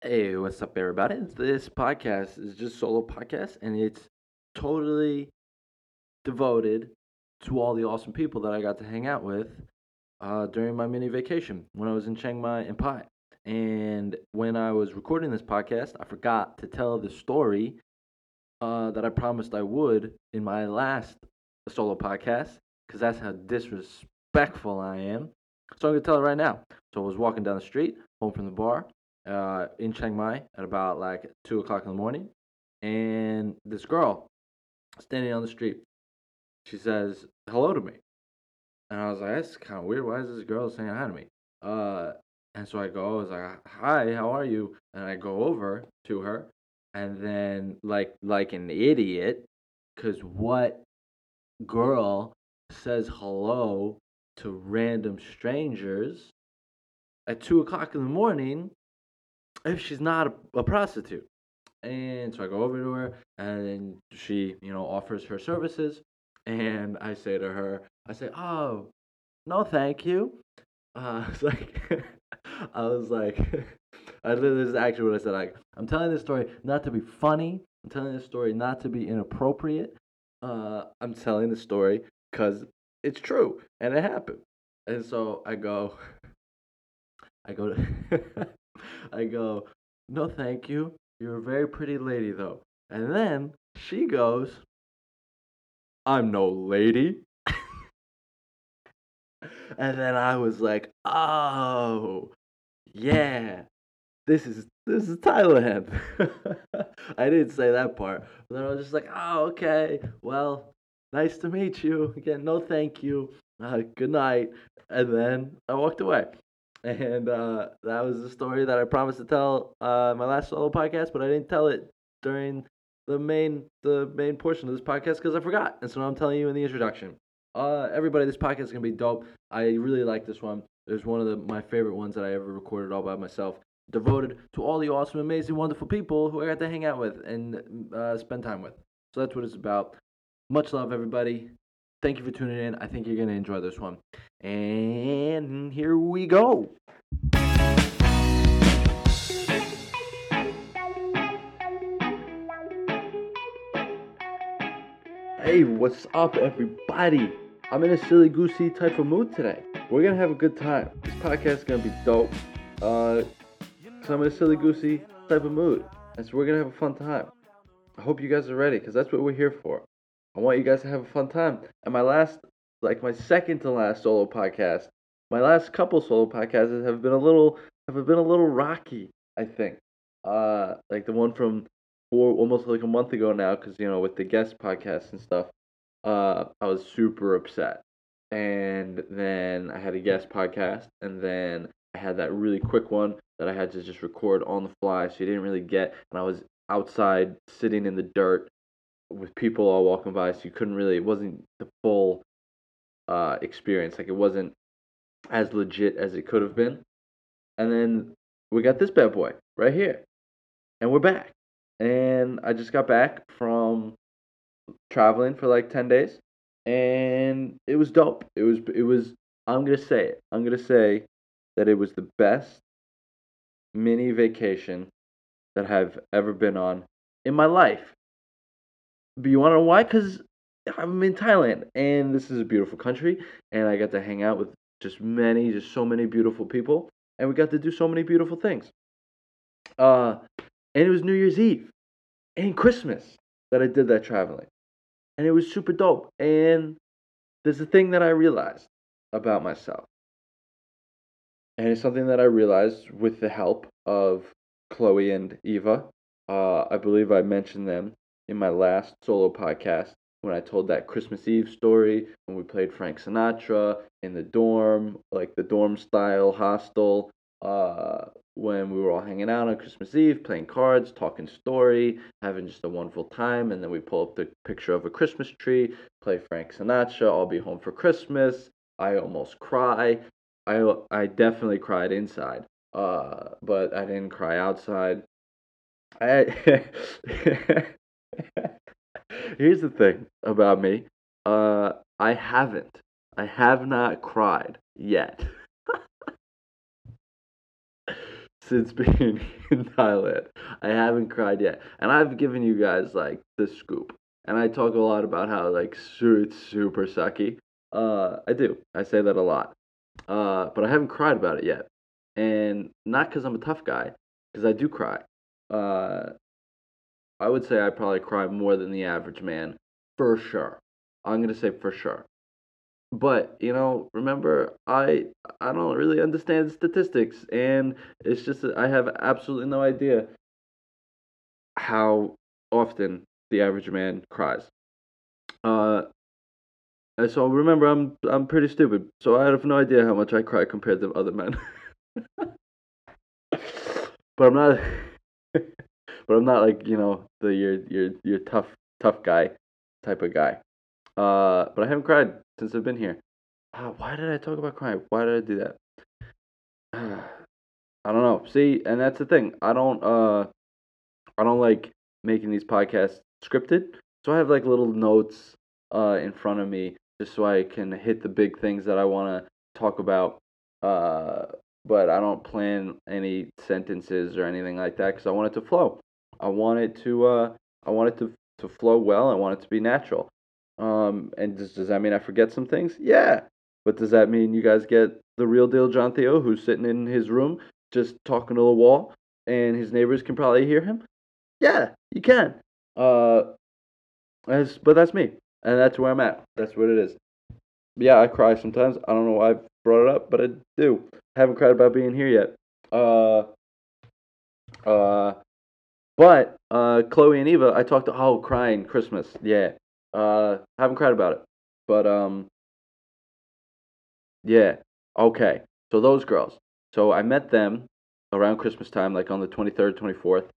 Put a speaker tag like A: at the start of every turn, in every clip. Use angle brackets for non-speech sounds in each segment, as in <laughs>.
A: Hey, what's up, everybody? This podcast is just solo podcast, and it's totally devoted to all the awesome people that I got to hang out with uh, during my mini vacation when I was in Chiang Mai and Pai. And when I was recording this podcast, I forgot to tell the story uh, that I promised I would in my last solo podcast, because that's how disrespectful I am. So I'm gonna tell it right now. So I was walking down the street, home from the bar, uh, in Chiang Mai at about like two o'clock in the morning, and this girl standing on the street, she says hello to me, and I was like, that's kind of weird. Why is this girl saying hi to me? Uh, and so I go, I was like, hi, how are you? And I go over to her, and then like like an idiot, cause what girl says hello to random strangers at two o'clock in the morning if she's not a, a prostitute. And so I go over to her, and she, you know, offers her services. And I say to her, I say, "Oh, no, thank you." Uh, <laughs> I was like, <laughs> I was like, <laughs> I, this is actually what I said. Like, I'm telling this story not to be funny. I'm telling this story not to be inappropriate. Uh, I'm telling the story because it's true and it happened. And so I go, I go to, <laughs> I go, no, thank you. You're a very pretty lady, though. And then she goes, I'm no lady. <laughs> and then I was like, oh, yeah, this is this is Thailand. <laughs> I didn't say that part. But then I was just like, oh, okay, well, nice to meet you. Again, no thank you. Uh, good night. And then I walked away. And uh, that was the story that I promised to tell uh, my last solo podcast, but I didn't tell it during the main the main portion of this podcast because I forgot. And so now I'm telling you in the introduction. Uh, everybody, this podcast is gonna be dope. I really like this one. It's one of the, my favorite ones that I ever recorded all by myself. Devoted to all the awesome, amazing, wonderful people who I got to hang out with and uh, spend time with. So that's what it's about. Much love, everybody. Thank you for tuning in. I think you're going to enjoy this one. And here we go. Hey, what's up, everybody? I'm in a silly goosey type of mood today. We're gonna have a good time. This podcast is gonna be dope. Uh, cause I'm in a silly goosey type of mood, and so we're gonna have a fun time. I hope you guys are ready, cause that's what we're here for. I want you guys to have a fun time. And my last, like my second to last solo podcast, my last couple solo podcasts have been a little, have been a little rocky. I think. Uh, like the one from four, almost like a month ago now, because you know with the guest podcast and stuff. Uh, I was super upset, and then I had a guest podcast, and then I had that really quick one that I had to just record on the fly, so you didn't really get. And I was outside sitting in the dirt with people all walking by, so you couldn't really. It wasn't the full uh, experience. Like it wasn't as legit as it could have been. And then we got this bad boy right here, and we're back. And I just got back from traveling for like ten days, and it was dope. It was. It was. I'm gonna say it. I'm gonna say that it was the best mini vacation that I've ever been on in my life. But you want to know why? Because I'm in Thailand, and this is a beautiful country, and I got to hang out with just many, just so many beautiful people, and we got to do so many beautiful things. Uh, and it was New Year's Eve and Christmas that I did that traveling, and it was super dope. And there's a thing that I realized about myself, and it's something that I realized with the help of Chloe and Eva. Uh, I believe I mentioned them in my last solo podcast when I told that Christmas Eve story when we played Frank Sinatra in the dorm, like the dorm style hostel, uh, when we were all hanging out on Christmas Eve, playing cards, talking story, having just a wonderful time, and then we pull up the picture of a Christmas tree, play Frank Sinatra, I'll be home for Christmas. I almost cry. I I definitely cried inside, uh, but I didn't cry outside. I <laughs> <laughs> Here's the thing about me. Uh, I haven't. I have not cried yet. <laughs> since being <laughs> in Thailand. I haven't cried yet, and I've given you guys like the scoop, and I talk a lot about how like it's super sucky. Uh, I do. I say that a lot. Uh, but I haven't cried about it yet, and not because I'm a tough guy, because I do cry. Uh, I would say I probably cry more than the average man, for sure. I'm gonna say for sure. But you know, remember, I I don't really understand statistics, and it's just that I have absolutely no idea how often the average man cries. Uh, and so remember, I'm I'm pretty stupid, so I have no idea how much I cry compared to other men. <laughs> but I'm not, but I'm not like you know the your your your tough tough guy type of guy. Uh, but I haven't cried since I've been here. Uh, why did I talk about crying? Why did I do that? <sighs> I don't know. See, and that's the thing. I don't uh I don't like making these podcasts scripted. So I have like little notes uh in front of me just so I can hit the big things that I want to talk about. Uh but I don't plan any sentences or anything like that cuz I want it to flow. I want it to uh I want it to to flow well. I want it to be natural. Um and does, does that mean I forget some things? Yeah. But does that mean you guys get the real deal John Theo who's sitting in his room just talking to the wall and his neighbors can probably hear him? Yeah, you can. Uh, as, but that's me, and that's where I'm at. That's what it is. Yeah, I cry sometimes. I don't know why I brought it up, but I do. I haven't cried about being here yet. Uh, uh, but uh, Chloe and Eva, I talked to. Oh, crying Christmas. Yeah. Uh, haven't cried about it, but um, yeah. Okay. So those girls. So I met them around Christmas time, like on the 23rd, 24th.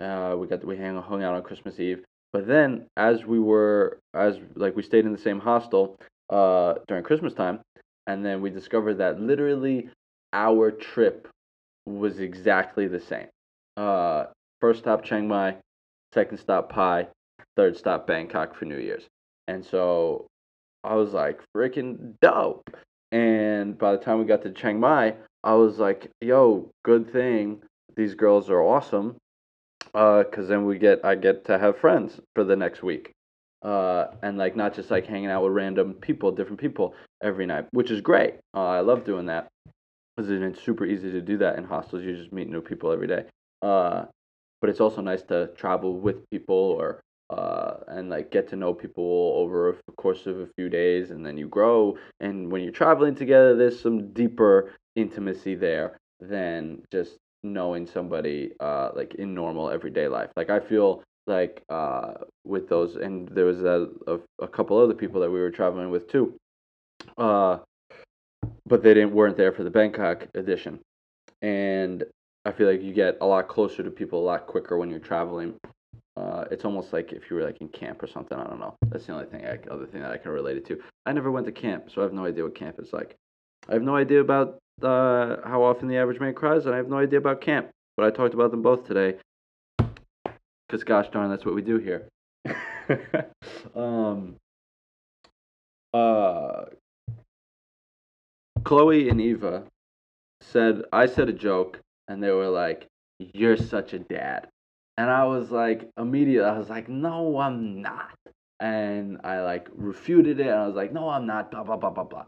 A: Uh, we got we hang, hung out on Christmas Eve. But then, as we were, as like we stayed in the same hostel uh, during Christmas time, and then we discovered that literally our trip was exactly the same. Uh, first stop Chiang Mai, second stop Pai, third stop Bangkok for New Year's. And so I was like, freaking dope. And by the time we got to Chiang Mai, I was like, yo, good thing these girls are awesome. Uh, cause then we get, I get to have friends for the next week. Uh, and like not just like hanging out with random people, different people every night, which is great. Uh, I love doing that. Cause it's super easy to do that in hostels. You just meet new people every day. Uh, but it's also nice to travel with people or uh, and like get to know people over the course of a few days and then you grow. And when you're traveling together there's some deeper intimacy there than just knowing somebody uh, like in normal everyday life. Like i feel like uh, with those and there was a, a, a couple other people that we were traveling with too uh, but they didn't weren't there for the bangkok edition. And i feel like you get a lot closer to people a lot quicker when you're traveling uh, it's almost like if you were like in camp or something. I don't know. That's the only thing, I, other thing that I can relate it to. I never went to camp, so I have no idea what camp is like. I have no idea about uh, how often the average man cries, and I have no idea about camp. But I talked about them both today, because gosh darn, that's what we do here. <laughs> um, uh, Chloe and Eva said I said a joke, and they were like, "You're such a dad." And I was like, immediately, I was like, no, I'm not. And I like refuted it, and I was like, no, I'm not, blah, blah, blah, blah, blah.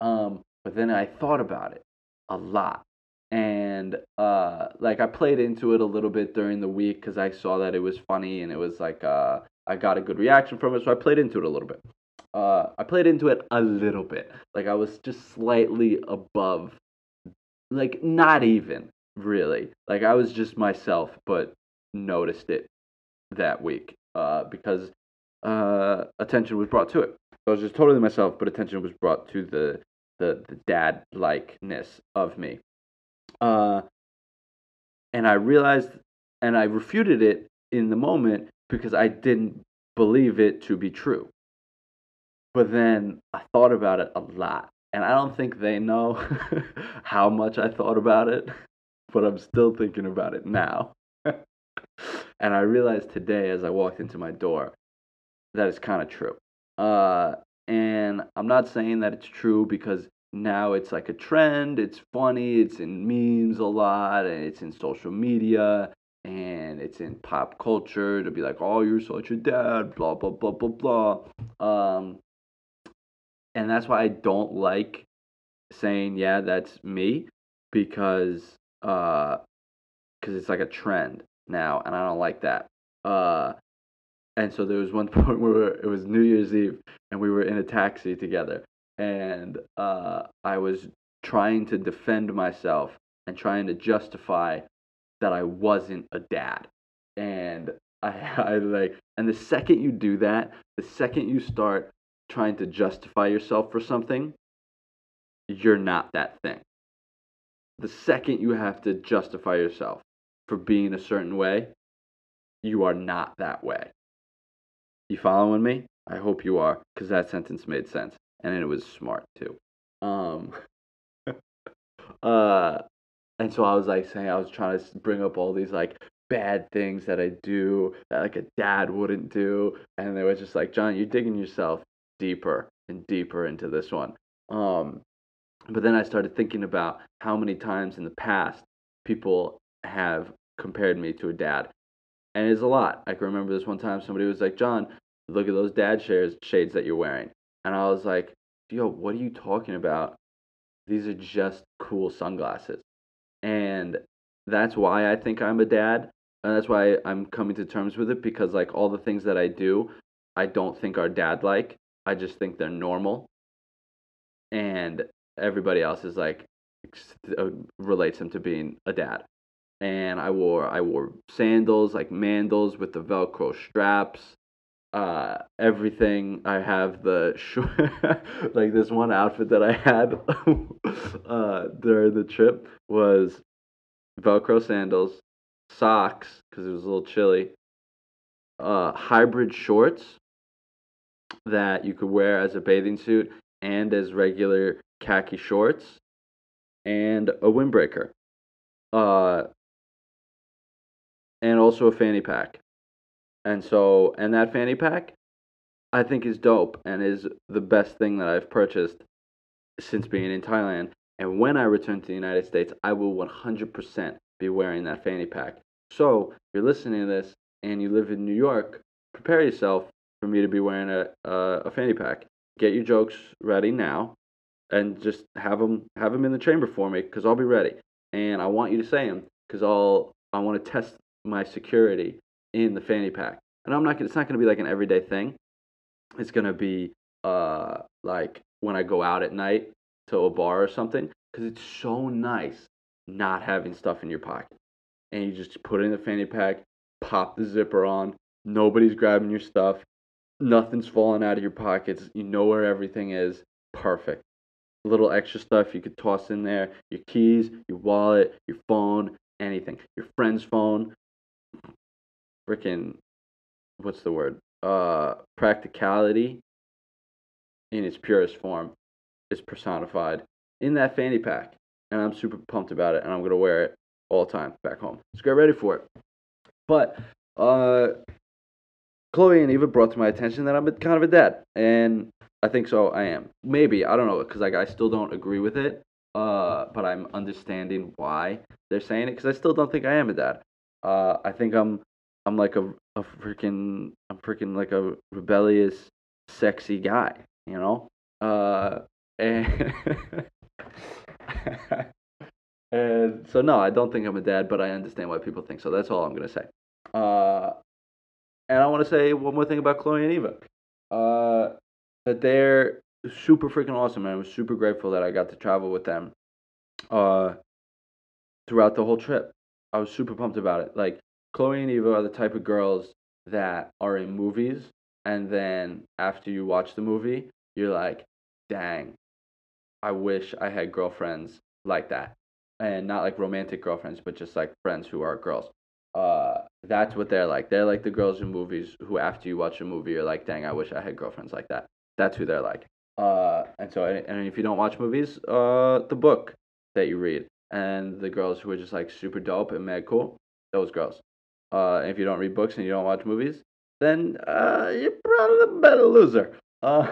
A: Um, but then I thought about it a lot. And uh, like I played into it a little bit during the week because I saw that it was funny and it was like uh, I got a good reaction from it, so I played into it a little bit. Uh, I played into it a little bit, like I was just slightly above, like not even really, like I was just myself, but noticed it that week uh, because uh, attention was brought to it. I was just totally myself, but attention was brought to the the, the dad likeness of me. Uh, and I realized, and I refuted it in the moment because I didn't believe it to be true. But then I thought about it a lot, and I don't think they know <laughs> how much I thought about it, but I'm still thinking about it now. <laughs> and I realized today as I walked into my door that it's kind of true. Uh, and I'm not saying that it's true because now it's like a trend. It's funny. It's in memes a lot, and it's in social media, and it's in pop culture to be like, "Oh, you're such a dad," blah blah blah blah blah. Um, and that's why I don't like saying, "Yeah, that's me," because uh, because it's like a trend now, and I don't like that. Uh, and so there was one <laughs> point where it was New Year's Eve, and we were in a taxi together, and uh, I was trying to defend myself and trying to justify that I wasn't a dad, and <laughs> I, I like, and the second you do that, the second you start trying to justify yourself for something, you're not that thing. The second you have to justify yourself for being a certain way, you are not that way. You following me? I hope you are, because that sentence made sense and it was smart too. Um, <laughs> uh, and so I was like saying I was trying to bring up all these like bad things that I do that like a dad wouldn't do, and they were just like, John, you're digging yourself deeper and deeper into this one. Um, but then I started thinking about how many times in the past people have compared me to a dad, and it's a lot. I can remember this one time somebody was like, John, look at those dad shades shades that you're wearing. And I was like, yo, what are you talking about? These are just cool sunglasses. And that's why I think I'm a dad. And that's why I'm coming to terms with it because, like, all the things that I do, I don't think are dad like. I just think they're normal. And everybody else is like, uh, relates him to being a dad. And I wore I wore sandals like mandals with the velcro straps uh, everything. I have the <laughs> like this one outfit that I had <laughs> uh, during the trip was Velcro sandals, socks because it was a little chilly, uh, hybrid shorts that you could wear as a bathing suit and as regular khaki shorts, and a windbreaker, uh, and also a fanny pack. And so, and that fanny pack, I think is dope and is the best thing that I've purchased since being in Thailand. And when I return to the United States, I will 100% be wearing that fanny pack. So, if you're listening to this and you live in New York, prepare yourself for me to be wearing a, a, a fanny pack. Get your jokes ready now and just have them have them in the chamber for me because I'll be ready. And I want you to say them because I'll I want to test my security in the fanny pack. And I'm not it's not going to be like an everyday thing. It's going to be uh like when I go out at night to a bar or something cuz it's so nice not having stuff in your pocket. And you just put it in the fanny pack, pop the zipper on, nobody's grabbing your stuff, nothing's falling out of your pockets, you know where everything is. Perfect. Little extra stuff you could toss in there, your keys, your wallet, your phone, anything. Your friend's phone, freaking what's the word? Uh, practicality in its purest form is personified in that fanny pack, and I'm super pumped about it, and I'm gonna wear it all the time back home. Let's get ready for it. But uh, Chloe and Eva brought to my attention that I'm kind of a dad, and I think so. I am. Maybe I don't know because like I still don't agree with it. Uh, but I'm understanding why they're saying it because I still don't think I am a dad. Uh, I think I'm I'm like a a freaking I'm freaking like a rebellious, sexy guy, you know. Uh, and <laughs> and so no, I don't think I'm a dad, but I understand why people think so. That's all I'm gonna say. Uh, and I want to say one more thing about Chloe and Eva. Uh, that they're super freaking awesome, and I was super grateful that I got to travel with them. Uh, throughout the whole trip, I was super pumped about it. Like Chloe and Eva are the type of girls that are in movies, and then after you watch the movie, you're like, dang, I wish I had girlfriends like that. And not like romantic girlfriends, but just like friends who are girls. Uh, that's what they're like. They're like the girls in movies who, after you watch a movie, you're like, dang, I wish I had girlfriends like that. That's who they're like. Uh, and so, and if you don't watch movies, uh, the book that you read, and the girls who are just like super dope and mad cool, those girls. Uh, if you don't read books and you don't watch movies, then uh, you're probably a better loser. Uh,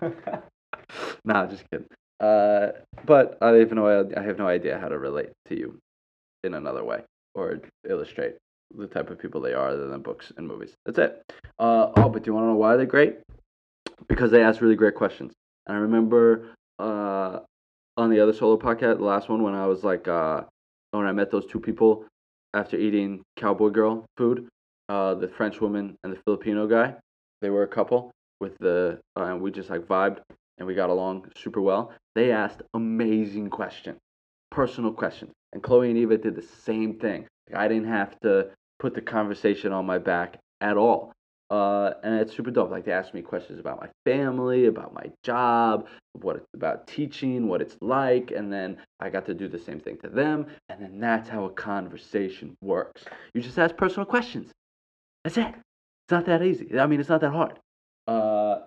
A: <laughs> <laughs> nah, just kidding. Uh, but I have no I have no idea how to relate to you in another way or illustrate the type of people they are other than books and movies. That's it. Uh, oh, but do you want to know why they're great? Because they ask really great questions. And I remember uh, on the other solo podcast, the last one, when I was like, uh, when I met those two people after eating Cowboy Girl food, uh, the French woman and the Filipino guy. They were a couple with the, uh, and we just like vibed and we got along super well. They asked amazing questions, personal questions. And Chloe and Eva did the same thing. Like, I didn't have to put the conversation on my back at all. Uh, and it's super dope. Like they ask me questions about my family, about my job, what it's about teaching, what it's like, and then I got to do the same thing to them. And then that's how a conversation works. You just ask personal questions. That's it. It's not that easy. I mean, it's not that hard. Uh,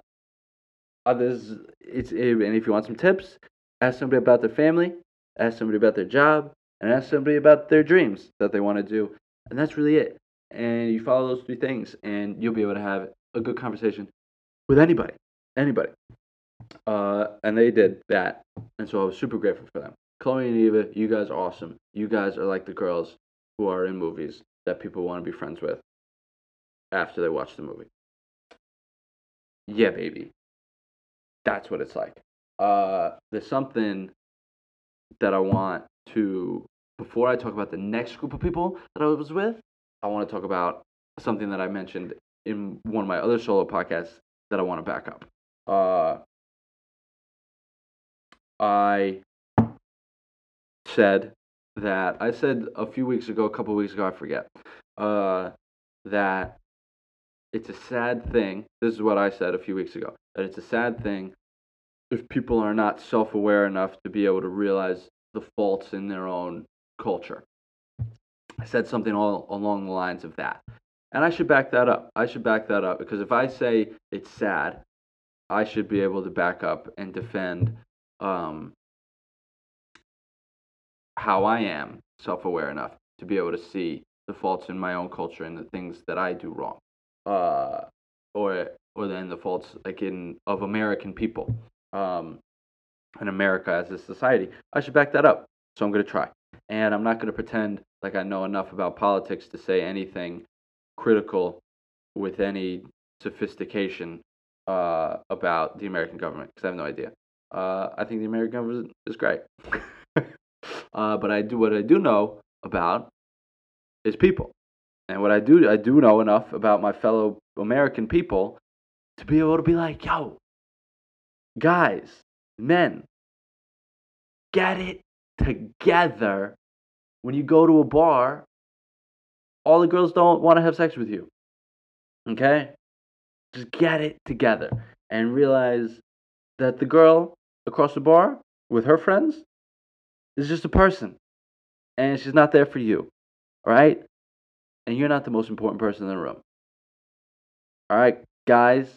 A: others, it's and if you want some tips, ask somebody about their family, ask somebody about their job, and ask somebody about their dreams that they want to do, and that's really it. And you follow those three things, and you'll be able to have a good conversation with anybody, anybody. Uh, and they did that, and so I was super grateful for them. Chloe and Eva, you guys are awesome. You guys are like the girls who are in movies that people want to be friends with after they watch the movie. Yeah, baby. That's what it's like. Uh, there's something that I want to, before I talk about the next group of people that I was with, I want to talk about something that I mentioned in one of my other solo podcasts that I want to back up. Uh, I said that I said a few weeks ago, a couple weeks ago, I forget, uh, that it's a sad thing. This is what I said a few weeks ago. That it's a sad thing if people are not self-aware enough to be able to realize the faults in their own culture. I said something all along the lines of that. And I should back that up. I should back that up because if I say it's sad, I should be able to back up and defend um, how I am self aware enough to be able to see the faults in my own culture and the things that I do wrong. Uh, or or then the faults like in of American people um, in America as a society. I should back that up. So I'm going to try. And I'm not going to pretend like I know enough about politics to say anything critical with any sophistication uh, about the American government because I have no idea. Uh, I think the American government is great. <laughs> uh, but I do what I do know about is people. And what I do I do know enough about my fellow American people to be able to be like, yo, guys, men, get it together. When you go to a bar, all the girls don't want to have sex with you. Okay? Just get it together and realize that the girl across the bar with her friends is just a person. And she's not there for you. All right? And you're not the most important person in the room. All right, guys,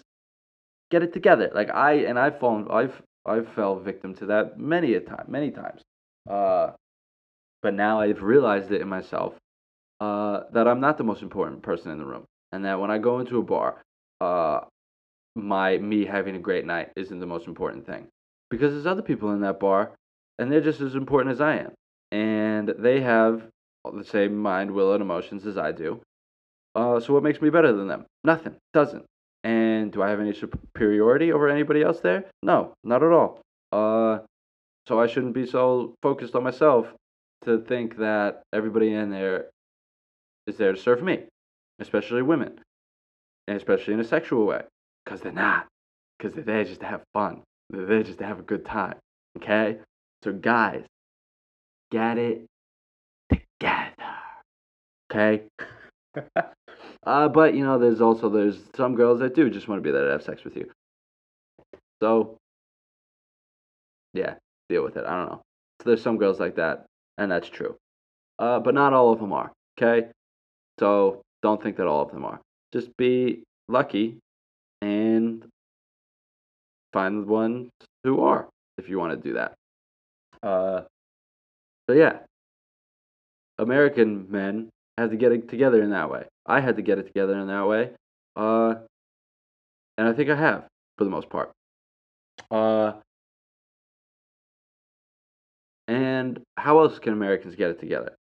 A: get it together. Like I and I've fallen, I've I've fell victim to that many a time, many times. Uh, but now I've realized it in myself uh, that I'm not the most important person in the room, and that when I go into a bar, uh, my me having a great night isn't the most important thing, because there's other people in that bar, and they're just as important as I am, and they have the same mind, will, and emotions as I do. Uh, so what makes me better than them? Nothing. Doesn't. And do I have any superiority over anybody else there? No, not at all. Uh, so I shouldn't be so focused on myself to think that everybody in there is there to serve me, especially women, and especially in a sexual way, because they're not. Because they're there just to have fun. They're there just to have a good time. Okay? So guys, get it together. Okay? <laughs> uh, but you know, there's also there's some girls that do just want to be there to have sex with you. So yeah, deal with it. I don't know. So there's some girls like that, and that's true. Uh, but not all of them are. Okay, so don't think that all of them are. Just be lucky and find the ones who are if you want to do that. Uh, so yeah, American men have to get it together in that way. I had to get it together in that way. Uh, and I think I have for the most part. Uh, And how else can Americans get it together?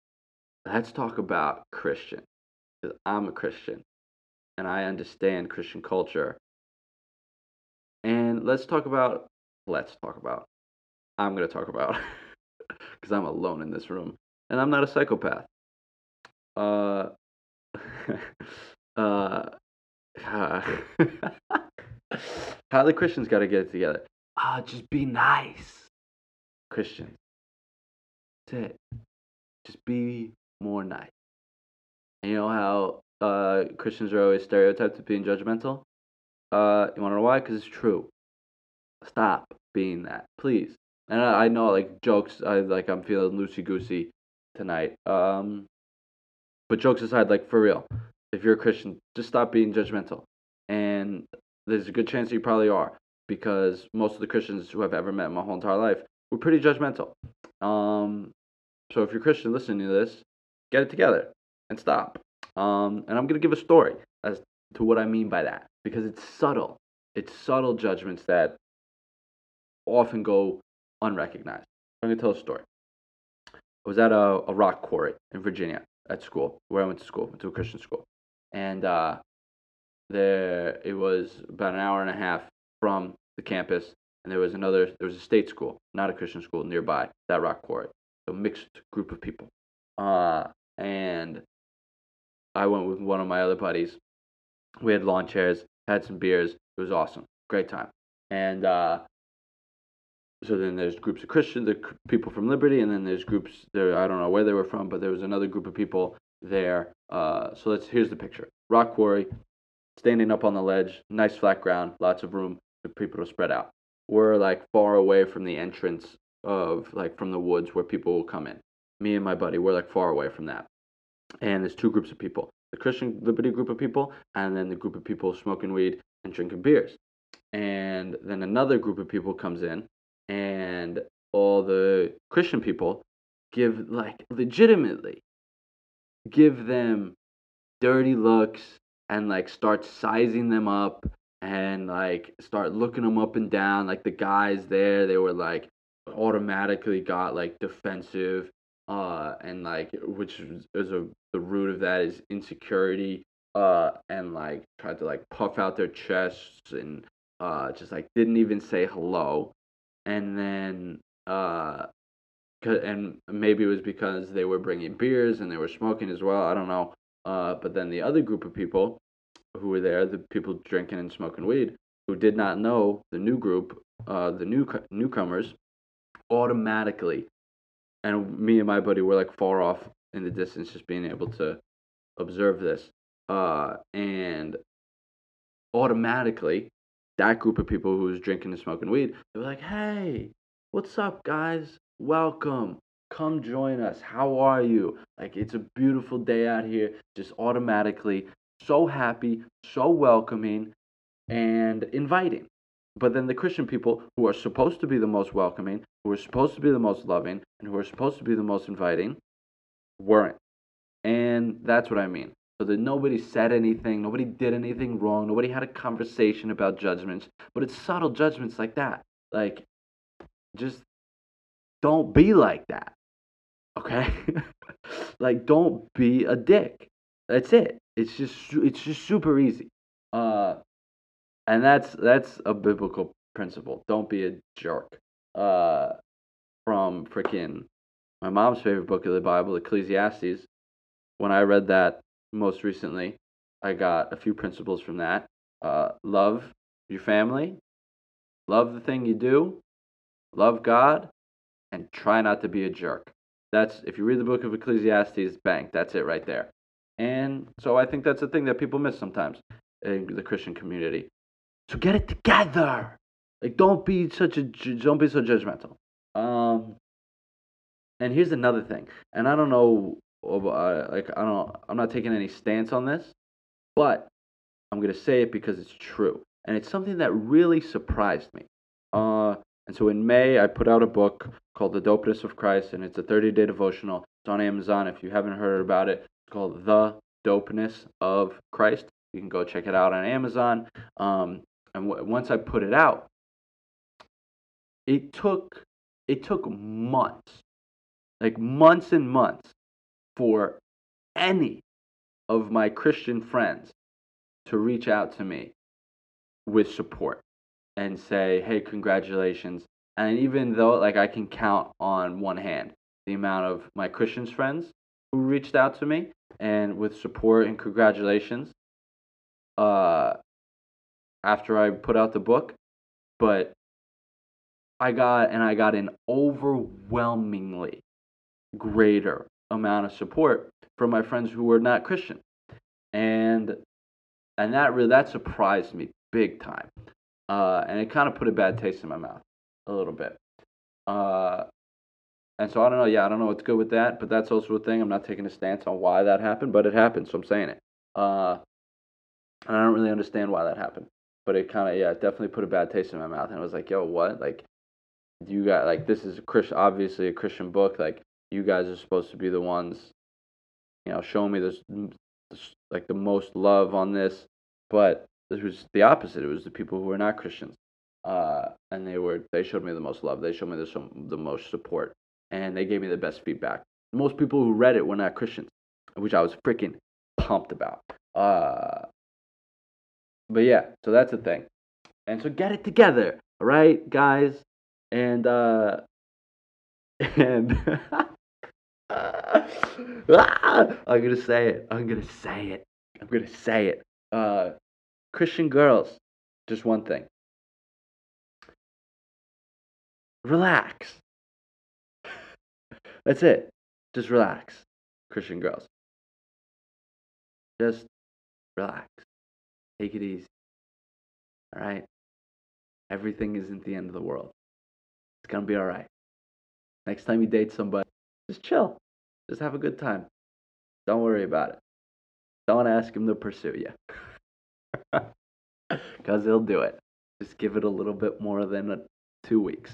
A: Let's talk about Christian. Because I'm a Christian and I understand Christian culture. And let's talk about, let's talk about, I'm going to talk about, <laughs> because I'm alone in this room and I'm not a psychopath. Uh, <laughs> uh, <laughs> how the Christians got to get it together? Ah, just be nice. Christians. It. Just be more nice. And you know how uh, Christians are always stereotyped as being judgmental? Uh, you want to know why? Because it's true. Stop being that, please. And I, I know, like jokes, I like I'm feeling loosey goosey tonight. Um, but jokes aside, like for real, if you're a Christian, just stop being judgmental. And there's a good chance you probably are, because most of the Christians who I've ever met in my whole entire life were pretty judgmental. Um, so if you're Christian listening to this, get it together and stop. Um, and I'm gonna give a story as to what I mean by that because it's subtle. It's subtle judgments that often go unrecognized. I'm gonna tell a story. I was at a, a rock quarry in Virginia at school, where I went to school, went to a Christian school, and uh, there it was about an hour and a half from the campus, and there was another, there was a state school, not a Christian school, nearby that rock quarry, so mixed group of people, uh, and I went with one of my other buddies. We had lawn chairs, had some beers. It was awesome, great time, and uh, so then there's groups of Christians, the people from Liberty, and then there's groups there. I don't know where they were from, but there was another group of people there. Uh, so let's here's the picture: rock quarry, standing up on the ledge, nice flat ground, lots of room for people to spread out. We're like far away from the entrance of like from the woods where people will come in. Me and my buddy, we're like far away from that. And there's two groups of people: the Christian Liberty group of people, and then the group of people smoking weed and drinking beers. And then another group of people comes in and all the Christian people give like legitimately give them dirty looks and like start sizing them up and like start looking them up and down like the guys there they were like automatically got like defensive uh and like which is a the root of that is insecurity uh and like tried to like puff out their chests and uh just like didn't even say hello and then uh, and maybe it was because they were bringing beers and they were smoking as well. I don't know. Uh, but then the other group of people who were there, the people drinking and smoking weed, who did not know the new group, uh, the new newcomers, automatically, and me and my buddy were like far off in the distance, just being able to observe this, uh, and automatically that group of people who was drinking and smoking weed, they were like, "Hey, what's up, guys? Welcome. Come join us. How are you? Like, it's a beautiful day out here. Just automatically, so happy, so welcoming, and inviting." But then the Christian people who are supposed to be the most welcoming, who are supposed to be the most loving, and who are supposed to be the most inviting, weren't. And that's what I mean so that nobody said anything, nobody did anything wrong, nobody had a conversation about judgments. But it's subtle judgments like that. Like, just don't be like that. Okay? <laughs> like, don't be a dick. That's it. It's just it's just super easy. Uh, and that's that's a biblical principle. Don't be a jerk. Uh, from freaking my mom's favorite book of the Bible, Ecclesiastes. When I read that most recently, I got a few principles from that. Uh, love your family, love the thing you do, love God, and try not to be a jerk. That's if you read the book of Ecclesiastes, bang, that's it right there. And so I think that's a thing that people miss sometimes in the Christian community. So get it together. Like don't be such a don't be so judgmental. Um, and here's another thing, and I don't know uh, like I don't I'm not taking any stance on this, but I'm gonna say it because it's true, and it's something that really surprised me. Uh, and so in May I put out a book called The Dopeness of Christ, and it's a 30-day devotional. It's on Amazon. If you haven't heard about it, it's called The Dopeness of Christ. You can go check it out on Amazon. Um, and w- once I put it out, it took it took months like months and months for any of my Christian friends to reach out to me with support and say, "Hey, congratulations." And even though like I can count on one hand the amount of my Christian friends who reached out to me and with support and congratulations uh after I put out the book, but I got and I got an overwhelmingly greater amount of support from my friends who were not Christian. And and that really that surprised me big time. Uh, and it kind of put a bad taste in my mouth a little bit. Uh, and so I don't know. Yeah, I don't know what's good with that, but that's also a thing. I'm not taking a stance on why that happened, but it happened, so I'm saying it. Uh, and I don't really understand why that happened, but it kind of yeah, it definitely put a bad taste in my mouth. And I was like, yo, what? Like, you got like this is a Christian, obviously a Christian book. Like, you guys are supposed to be the ones, you know, showing me this, this like the most love on this, but this was the opposite. It was the people who were not Christians, uh, and they were they showed me the most love. They showed me the the most support, and they gave me the best feedback. Most people who read it were not Christians, which I was freaking pumped about. Uh, but yeah, so that's the thing, and so get it together, all right, guys, and uh, <laughs> and. <laughs> I'm gonna say it. I'm gonna say it. I'm gonna say it. Uh, Christian girls, just one thing. Relax. <laughs> That's it. Just relax, Christian girls. Just relax. Take it easy. All right? Everything isn't the end of the world. It's going to be all right. Next time you date somebody, just chill. Just have a good time. Don't worry about it. Don't ask him to pursue you. <laughs> Because he'll do it. Just give it a little bit more than a, two weeks.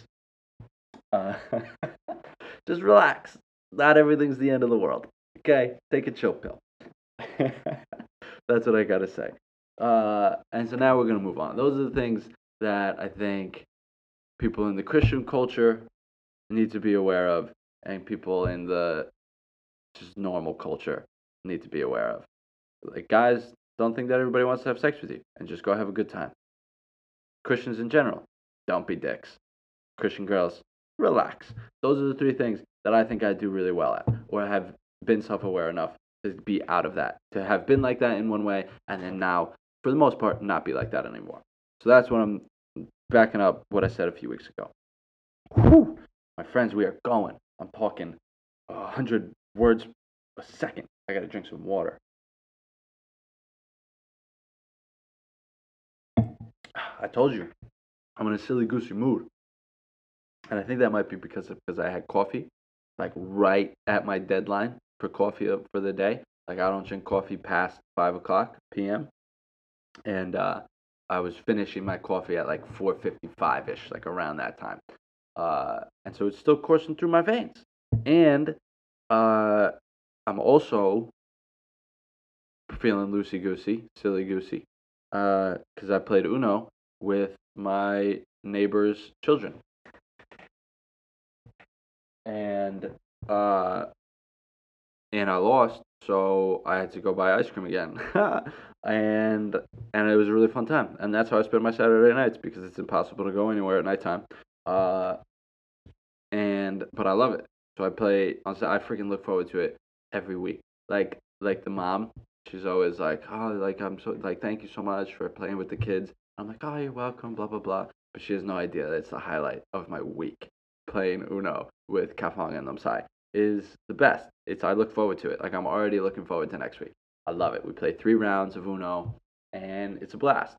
A: Uh, <laughs> just relax. Not everything's the end of the world. Okay? Take a chill pill. <laughs> That's what I got to say. Uh, and so now we're going to move on. Those are the things that I think people in the Christian culture need to be aware of, and people in the just normal culture need to be aware of. Like, guys, don't think that everybody wants to have sex with you and just go have a good time. Christians in general, don't be dicks. Christian girls, relax. Those are the three things that I think I do really well at, or have been self aware enough to be out of that, to have been like that in one way, and then now, for the most part, not be like that anymore. So that's what I'm backing up what I said a few weeks ago. Whew. My friends, we are going. I'm talking 100 words a second. I gotta drink some water. I told you, I'm in a silly goosey mood. And I think that might be because of, because I had coffee, like right at my deadline for coffee uh, for the day. Like I don't drink coffee past five o'clock p.m. And uh, I was finishing my coffee at like 4:55 ish, like around that time. Uh, and so it's still coursing through my veins. And uh, I'm also feeling loosey goosey, silly goosey, because uh, I played Uno with my neighbor's children. And uh, and I lost, so I had to go buy ice cream again. <laughs> and and it was a really fun time. And that's how I spend my Saturday nights because it's impossible to go anywhere at nighttime. Uh, and but I love it. So I play. on I freaking look forward to it every week. Like like the mom, she's always like, oh, like I'm so like thank you so much for playing with the kids. I'm like, oh, you're welcome, blah blah blah. But she has no idea that it's the highlight of my week. Playing Uno with Kafang and Namsai is the best. It's I look forward to it. Like I'm already looking forward to next week. I love it. We play three rounds of Uno, and it's a blast.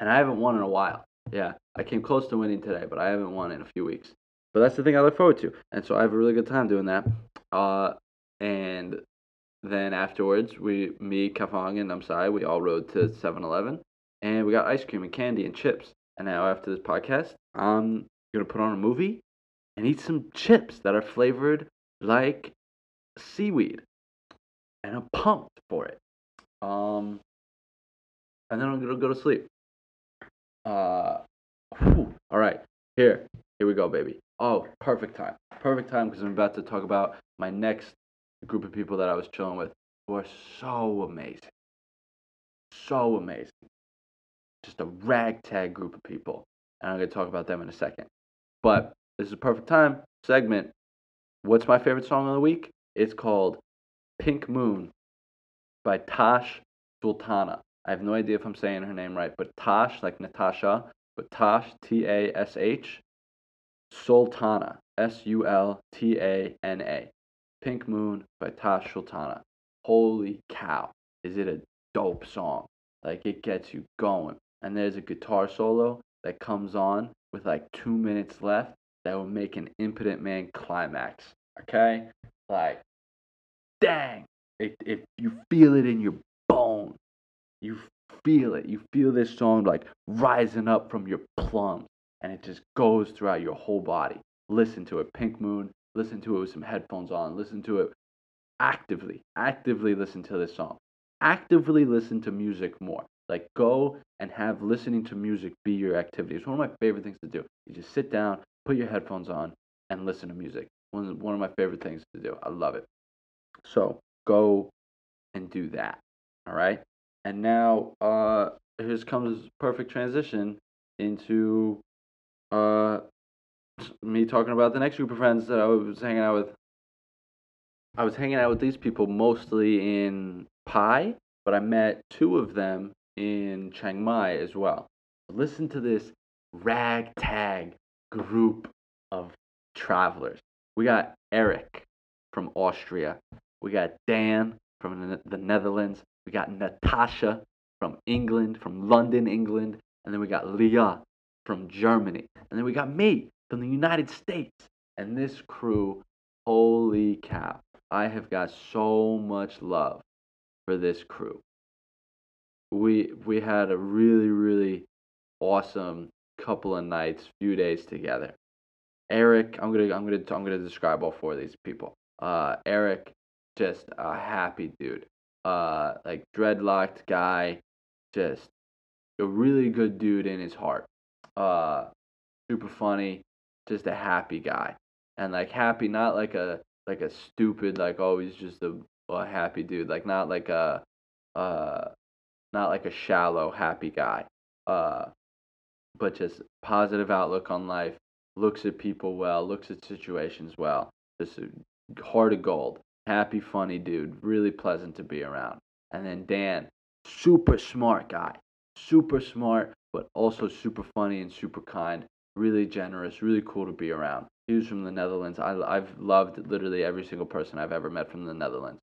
A: And I haven't won in a while. Yeah, I came close to winning today, but I haven't won in a few weeks. But that's the thing I look forward to, and so I have a really good time doing that. Uh, and then afterwards, we, me, Kafang, and Namsai, we all rode to 7-Eleven, and we got ice cream and candy and chips. And now after this podcast, I'm gonna put on a movie and eat some chips that are flavored like seaweed, and I'm pumped for it. Um, and then I'm gonna go to sleep. Uh, whew, all right, here, here we go, baby. Oh, perfect time. Perfect time because I'm about to talk about my next group of people that I was chilling with who are so amazing. So amazing. Just a ragtag group of people. And I'm to talk about them in a second. But this is a perfect time segment. What's my favorite song of the week? It's called Pink Moon by Tash Sultana. I have no idea if I'm saying her name right, but Tash, like Natasha, but Tash, T A S H, Sultana, S U L T A N A. Pink Moon by Tash Sultana. Holy cow, is it a dope song? Like it gets you going. And there's a guitar solo that comes on with like two minutes left that will make an impotent man climax. Okay? Like, dang. If, if you feel it in your bone, you feel it. You feel this song like rising up from your plums and it just goes throughout your whole body. Listen to it, Pink Moon. Listen to it with some headphones on. Listen to it actively. Actively listen to this song. Actively listen to music more. Like go and have listening to music be your activity. It's one of my favorite things to do. You just sit down, put your headphones on, and listen to music. One one of my favorite things to do. I love it. So go and do that. All right. And now uh here comes perfect transition into uh me talking about the next group of friends that I was hanging out with. I was hanging out with these people mostly in Pai, but I met two of them in Chiang Mai as well. Listen to this ragtag group of travelers. We got Eric from Austria. We got Dan from the Netherlands. We got Natasha from England, from London, England. And then we got Leah from Germany. And then we got me from the United States. And this crew, holy cow. I have got so much love for this crew. We we had a really really awesome couple of nights, few days together. Eric, I'm gonna I'm gonna I'm gonna describe all four of these people. Uh, Eric, just a happy dude. Uh, like dreadlocked guy, just a really good dude in his heart. Uh, super funny, just a happy guy, and like happy, not like a like a stupid like always just a, a happy dude, like not like a uh, not like a shallow happy guy. Uh, but just positive outlook on life, looks at people well, looks at situations well. Just a heart of gold, happy, funny dude, really pleasant to be around. And then Dan, super smart guy, super smart, but also super funny and super kind, really generous, really cool to be around. He was from the Netherlands. I, I've loved literally every single person I've ever met from the Netherlands.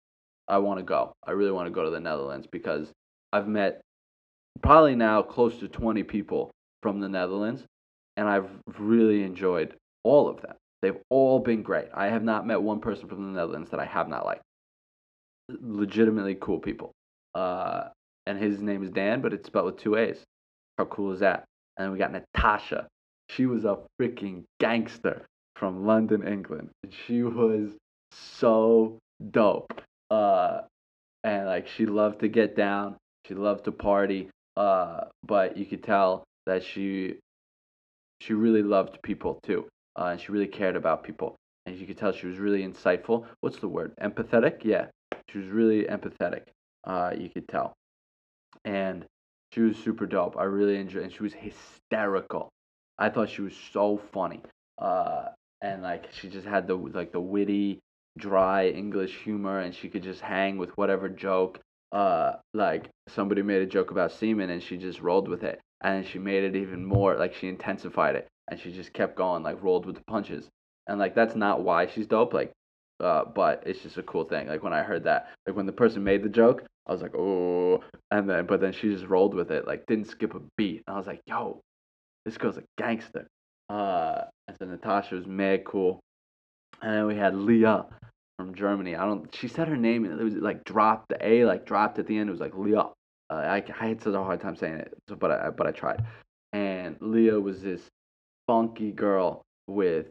A: I want to go. I really want to go to the Netherlands because I've met probably now close to 20 people from the Netherlands, and I've really enjoyed all of them. They've all been great. I have not met one person from the Netherlands that I have not liked. Legitimately cool people. Uh, and his name is Dan, but it's spelled with two A's. How cool is that? And then we got Natasha. She was a freaking gangster from London, England. She was so dope. Uh, and like she loved to get down. She loved to party. Uh, but you could tell that she she really loved people too, uh, and she really cared about people, and you could tell she was really insightful. What's the word? Empathetic? Yeah, she was really empathetic. Uh, you could tell, and she was super dope. I really enjoyed, and she was hysterical. I thought she was so funny, uh, and like she just had the like the witty, dry English humor, and she could just hang with whatever joke. Uh, like somebody made a joke about semen, and she just rolled with it and she made it even more like she intensified it and she just kept going like rolled with the punches. And like that's not why she's dope like uh, but it's just a cool thing like when i heard that like when the person made the joke i was like oh and then but then she just rolled with it like didn't skip a beat and i was like yo this girl's a gangster. Uh and so natasha was mad cool. And then we had leah from germany. I don't she said her name and it was like dropped the a like dropped at the end. It was like leah uh, I, I had such a hard time saying it, but I but I tried. And Leah was this funky girl with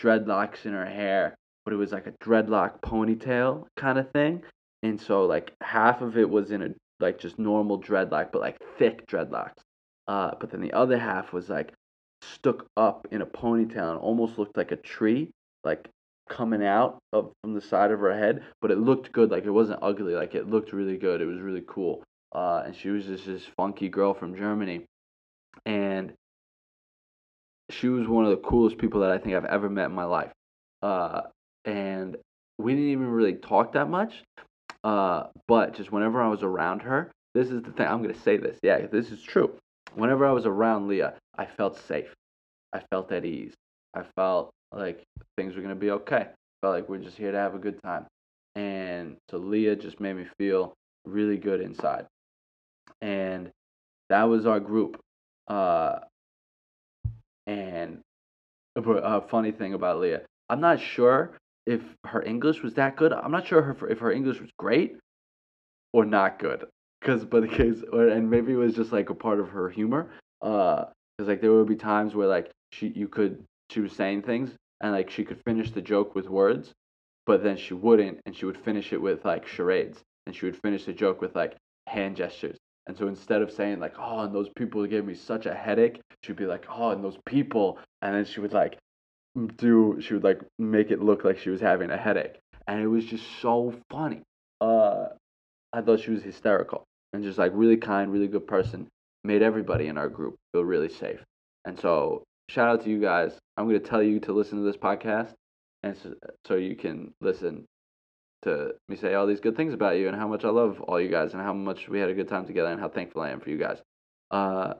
A: dreadlocks in her hair, but it was like a dreadlock ponytail kind of thing. And so like half of it was in a like just normal dreadlock, but like thick dreadlocks. Uh, but then the other half was like stuck up in a ponytail and almost looked like a tree, like coming out of from the side of her head, but it looked good. Like it wasn't ugly. Like it looked really good. It was really cool. Uh, and she was just this funky girl from Germany, and she was one of the coolest people that I think I've ever met in my life. Uh, and we didn't even really talk that much. Uh, but just whenever I was around her, this is the thing. I'm gonna say this. Yeah, this is true. Whenever I was around Leah, I felt safe. I felt at ease. I felt like things were gonna be okay. I felt like we're just here to have a good time. And so Leah just made me feel really good inside. And that was our group. Uh, and a funny thing about Leah, I'm not sure if her English was that good. I'm not sure if her, if her English was great or not good. Cause, but the case, or, and maybe it was just like a part of her humor. Uh, cause like there would be times where like she, you could, she was saying things and like she could finish the joke with words, but then she wouldn't, and she would finish it with like charades, and she would finish the joke with like hand gestures. And so instead of saying like, "Oh, and those people gave me such a headache," she'd be like, "Oh, and those people," and then she would like do she would like make it look like she was having a headache. And it was just so funny. Uh i thought she was hysterical and just like really kind really good person made everybody in our group feel really safe. And so shout out to you guys. I'm going to tell you to listen to this podcast and so, so you can listen to me say all these good things about you and how much i love all you guys and how much we had a good time together and how thankful i am for you guys uh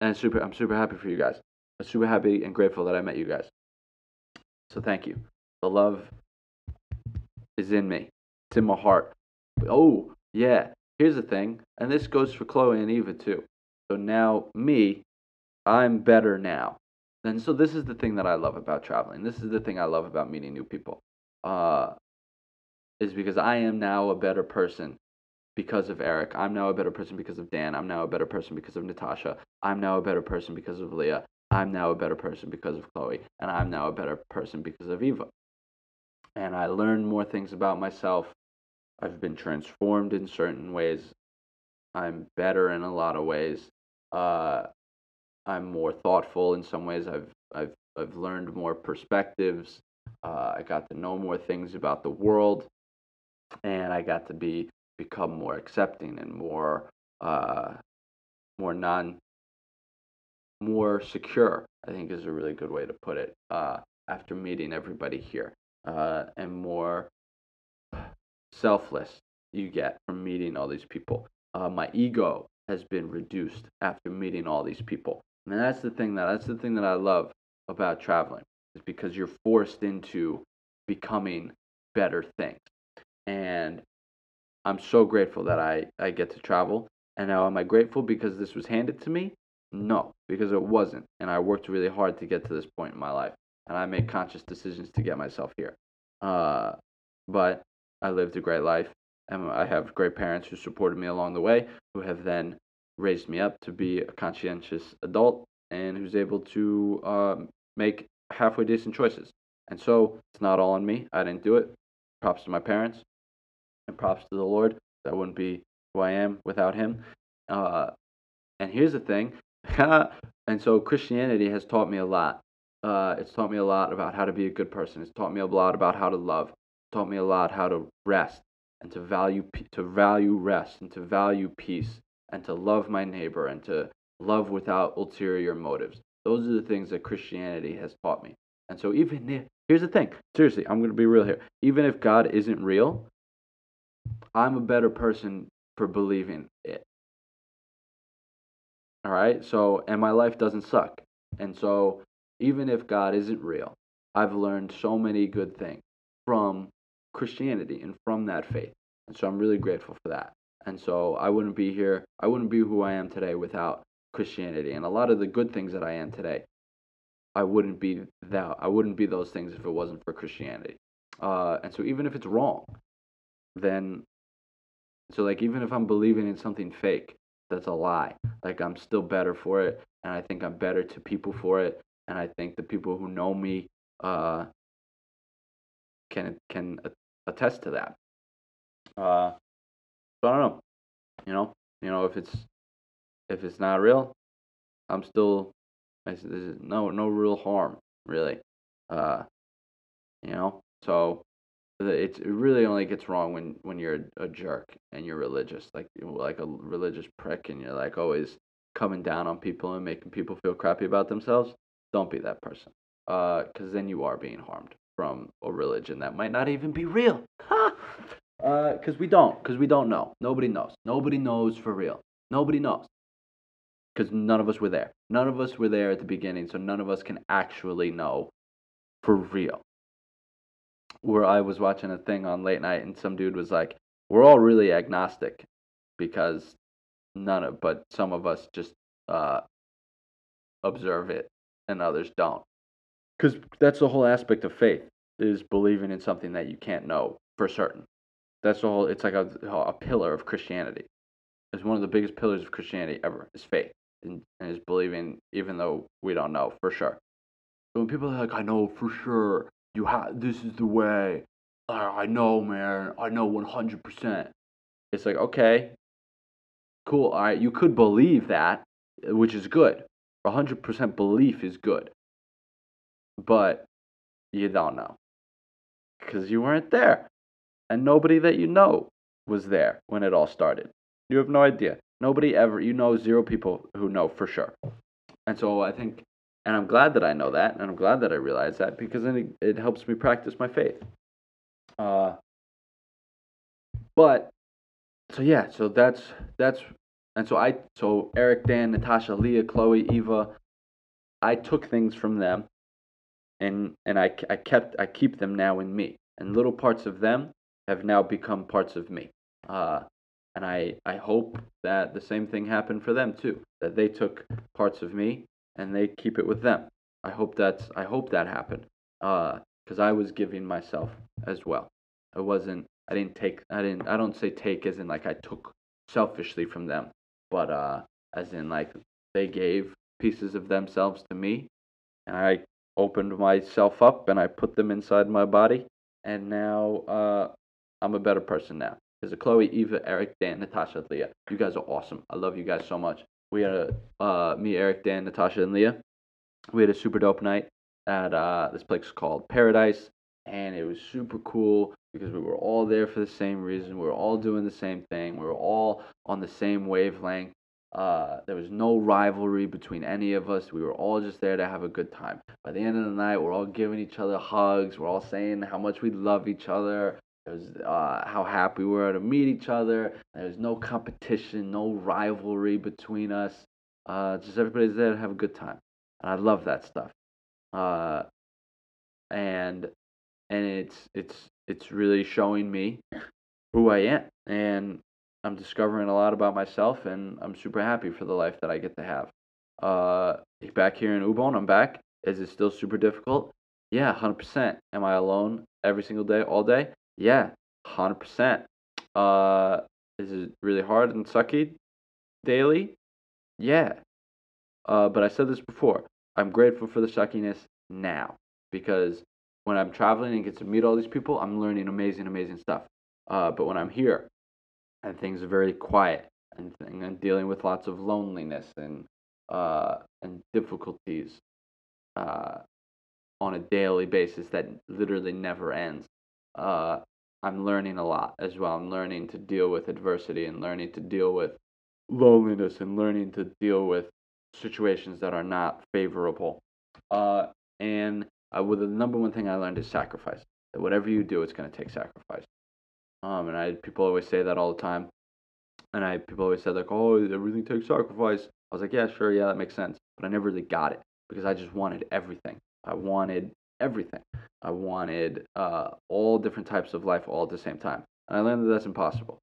A: and super i'm super happy for you guys I'm super happy and grateful that I met you guys. So thank you. The love is in me. It's in my heart. Oh, yeah. Here's the thing, and this goes for Chloe and Eva too. So now, me, I'm better now. And so this is the thing that I love about traveling. This is the thing I love about meeting new people. Uh, is because I am now a better person because of Eric. I'm now a better person because of Dan. I'm now a better person because of Natasha. I'm now a better person because of Leah. I'm now a better person because of Chloe, and I'm now a better person because of Eva. And I learned more things about myself. I've been transformed in certain ways. I'm better in a lot of ways. Uh, I'm more thoughtful in some ways. I've I've I've learned more perspectives. Uh, I got to know more things about the world, and I got to be become more accepting and more uh, more non more secure, I think is a really good way to put it, uh, after meeting everybody here, uh, and more selfless you get from meeting all these people. Uh, my ego has been reduced after meeting all these people. And that's the thing that that's the thing that I love about traveling is because you're forced into becoming better things. And I'm so grateful that I, I get to travel. And now am I grateful because this was handed to me? No, because it wasn't. And I worked really hard to get to this point in my life. And I made conscious decisions to get myself here. Uh, but I lived a great life. And I have great parents who supported me along the way, who have then raised me up to be a conscientious adult and who's able to uh, make halfway decent choices. And so it's not all on me. I didn't do it. Props to my parents and props to the Lord. I wouldn't be who I am without Him. Uh, and here's the thing <laughs> and so Christianity has taught me a lot. Uh, it's taught me a lot about how to be a good person. It's taught me a lot about how to love. It's taught me a lot how to rest and to value to value rest and to value peace and to love my neighbor and to love without ulterior motives. Those are the things that Christianity has taught me. And so even if, here's the thing, seriously, I'm going to be real here. Even if God isn't real, I'm a better person for believing it. All right. So, and my life doesn't suck. And so, even if God isn't real, I've learned so many good things from Christianity and from that faith. And so, I'm really grateful for that. And so, I wouldn't be here, I wouldn't be who I am today without Christianity. And a lot of the good things that I am today, I wouldn't be that. I wouldn't be those things if it wasn't for Christianity. Uh, and so, even if it's wrong, then so like even if I'm believing in something fake, that's a lie. Like I'm still better for it, and I think I'm better to people for it, and I think the people who know me uh, can can attest to that. Uh, so I don't know. You know, you know if it's if it's not real, I'm still There's, no no real harm really. Uh, you know, so it really only gets wrong when when you're a jerk and you're religious, like like a religious prick, and you're like always coming down on people and making people feel crappy about themselves. Don't be that person, because uh, then you are being harmed from a religion that might not even be real. Because <laughs> uh, we don't, because we don't know. Nobody knows. Nobody knows for real. Nobody knows. Because none of us were there. None of us were there at the beginning, so none of us can actually know for real where I was watching a thing on late night and some dude was like, "We're all really agnostic because none of, but some of us just uh, observe it and others don't." Because that's the whole aspect of faith is believing in something that you can't know for certain. That's the whole. It's like a, a pillar of Christianity. It's one of the biggest pillars of Christianity ever. Is faith and, and is believing even though we don't know for sure. So when people are like, "I know for sure," you have this is the way. I know, man. I know 100%. It's like, okay, cool. All right, you could believe that, which is good. 100% belief is good. But you don't know because you weren't there. And nobody that you know was there when it all started. You have no idea. Nobody ever, you know, zero people who know for sure. And so I think and I'm glad that I know that, and I'm glad that I realize that because then it, it helps me practice my faith. Uh, but so yeah, so that's that's and so I so Eric, Dan, Natasha, Leah, Chloe, Eva, I took things from them, and and I I kept I keep them now in me, and little parts of them have now become parts of me. Uh, and I I hope that the same thing happened for them too, that they took parts of me and they keep it with them. I hope that's I hope that happened because uh, I was giving myself as well. I wasn't. I didn't take. I didn't. I don't say take as in like I took selfishly from them, but uh, as in like they gave pieces of themselves to me, and I opened myself up and I put them inside my body, and now uh, I'm a better person now. A Chloe, Eva, Eric, Dan, Natasha, Leah. You guys are awesome. I love you guys so much we had a uh, me, Eric, Dan, Natasha, and Leah. We had a super dope night at uh, this place called Paradise, and it was super cool because we were all there for the same reason. We were all doing the same thing. We were all on the same wavelength. Uh, there was no rivalry between any of us. We were all just there to have a good time. By the end of the night, we're all giving each other hugs. We're all saying how much we love each other. It was uh, how happy we were to meet each other. There was no competition, no rivalry between us. Uh, just everybody's there to have a good time, and I love that stuff. Uh, and and it's it's it's really showing me who I am, and I'm discovering a lot about myself, and I'm super happy for the life that I get to have. Uh, back here in Ubon, I'm back. Is it still super difficult? Yeah, 100%. Am I alone every single day, all day? Yeah, hundred percent. Uh, is it really hard and sucky daily? Yeah. Uh, but I said this before. I'm grateful for the suckiness now because when I'm traveling and get to meet all these people, I'm learning amazing, amazing stuff. Uh, but when I'm here and things are very quiet and, and I'm dealing with lots of loneliness and uh, and difficulties uh, on a daily basis that literally never ends. Uh, I'm learning a lot as well. I'm learning to deal with adversity and learning to deal with loneliness and learning to deal with situations that are not favorable. Uh, and uh, well, the number one thing I learned is sacrifice. That whatever you do, it's going to take sacrifice. Um, and I people always say that all the time. And I people always said like, oh, everything takes sacrifice. I was like, yeah, sure, yeah, that makes sense. But I never really got it because I just wanted everything. I wanted everything. I wanted uh, all different types of life all at the same time. And I learned that that's impossible.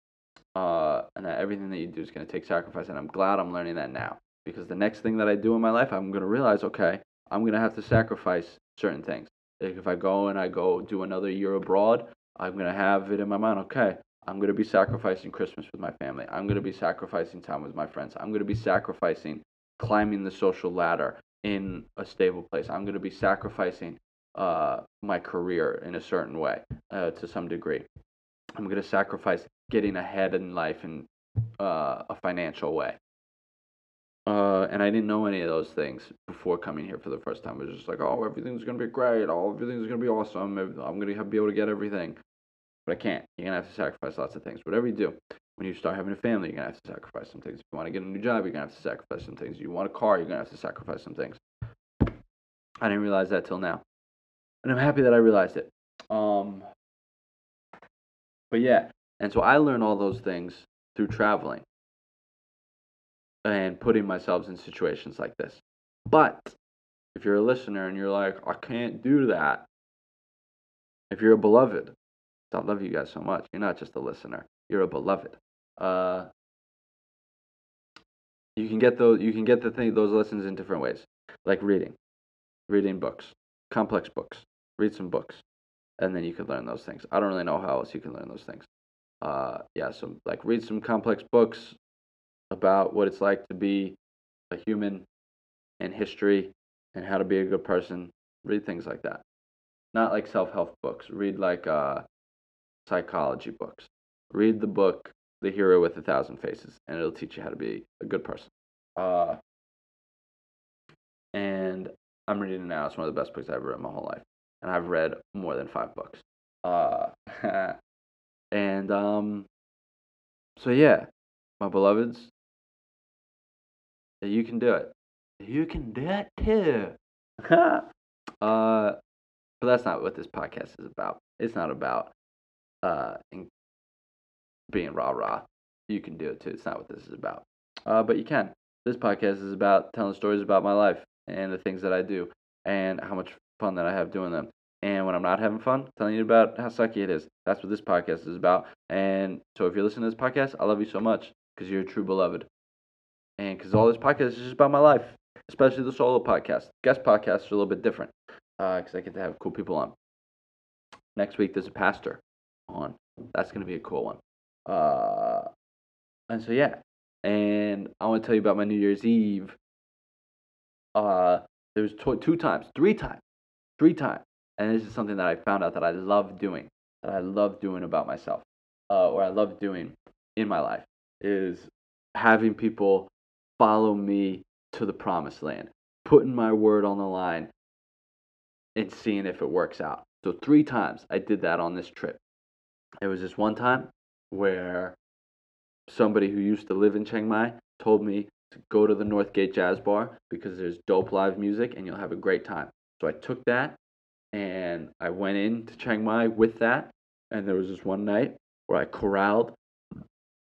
A: Uh, and that everything that you do is going to take sacrifice. And I'm glad I'm learning that now. Because the next thing that I do in my life, I'm going to realize, okay, I'm going to have to sacrifice certain things. Like if I go and I go do another year abroad, I'm going to have it in my mind, okay, I'm going to be sacrificing Christmas with my family. I'm going to be sacrificing time with my friends. I'm going to be sacrificing climbing the social ladder in a stable place. I'm going to be sacrificing uh, my career in a certain way uh, to some degree. I'm going to sacrifice getting ahead in life in uh, a financial way. Uh, and I didn't know any of those things before coming here for the first time. It was just like, oh, everything's gonna be great. Oh, everything's gonna be awesome. I'm gonna be able to get everything. But I can't. You're gonna have to sacrifice lots of things. Whatever you do, when you start having a family, you're gonna have to sacrifice some things. If you want to get a new job, you're gonna have to sacrifice some things. If you want a car, you're gonna have to sacrifice some things. I didn't realize that till now, and I'm happy that I realized it. Um, but yeah, and so I learned all those things through traveling and putting myself in situations like this. But if you're a listener and you're like, I can't do that, if you're a beloved, I love you guys so much. You're not just a listener, you're a beloved. Uh, you can get those you can get the thing those lessons in different ways like reading reading books complex books read some books and then you can learn those things i don't really know how else you can learn those things uh yeah so like read some complex books about what it's like to be a human and history and how to be a good person. Read things like that. Not like self help books. Read like uh, psychology books. Read the book The Hero with a Thousand Faces, and it'll teach you how to be a good person. Uh, and I'm reading it now. It's one of the best books I've ever read in my whole life. And I've read more than five books. Uh, <laughs> and um, so, yeah, my beloveds, you can do it. You can do it too. <laughs> uh, but that's not what this podcast is about. It's not about uh being rah rah. You can do it too. It's not what this is about. Uh, but you can. This podcast is about telling stories about my life and the things that I do and how much fun that I have doing them. And when I'm not having fun, telling you about how sucky it is. That's what this podcast is about. And so if you're listening to this podcast, I love you so much because you're a true beloved and because all this podcast is just about my life, especially the solo podcast. Guest podcasts are a little bit different because uh, I get to have cool people on. Next week there's a pastor on. That's gonna be a cool one. Uh, and so yeah, and I want to tell you about my New Year's Eve. Uh, there was t- two times, three times, three times, and this is something that I found out that I love doing, that I love doing about myself, uh, or I love doing in my life, is having people follow me to the promised land, putting my word on the line and seeing if it works out. So, three times I did that on this trip. It was this one time where somebody who used to live in Chiang Mai told me to go to the Northgate Jazz Bar because there's dope live music and you'll have a great time. So I took that and I went into Chiang Mai with that. And there was this one night where I corralled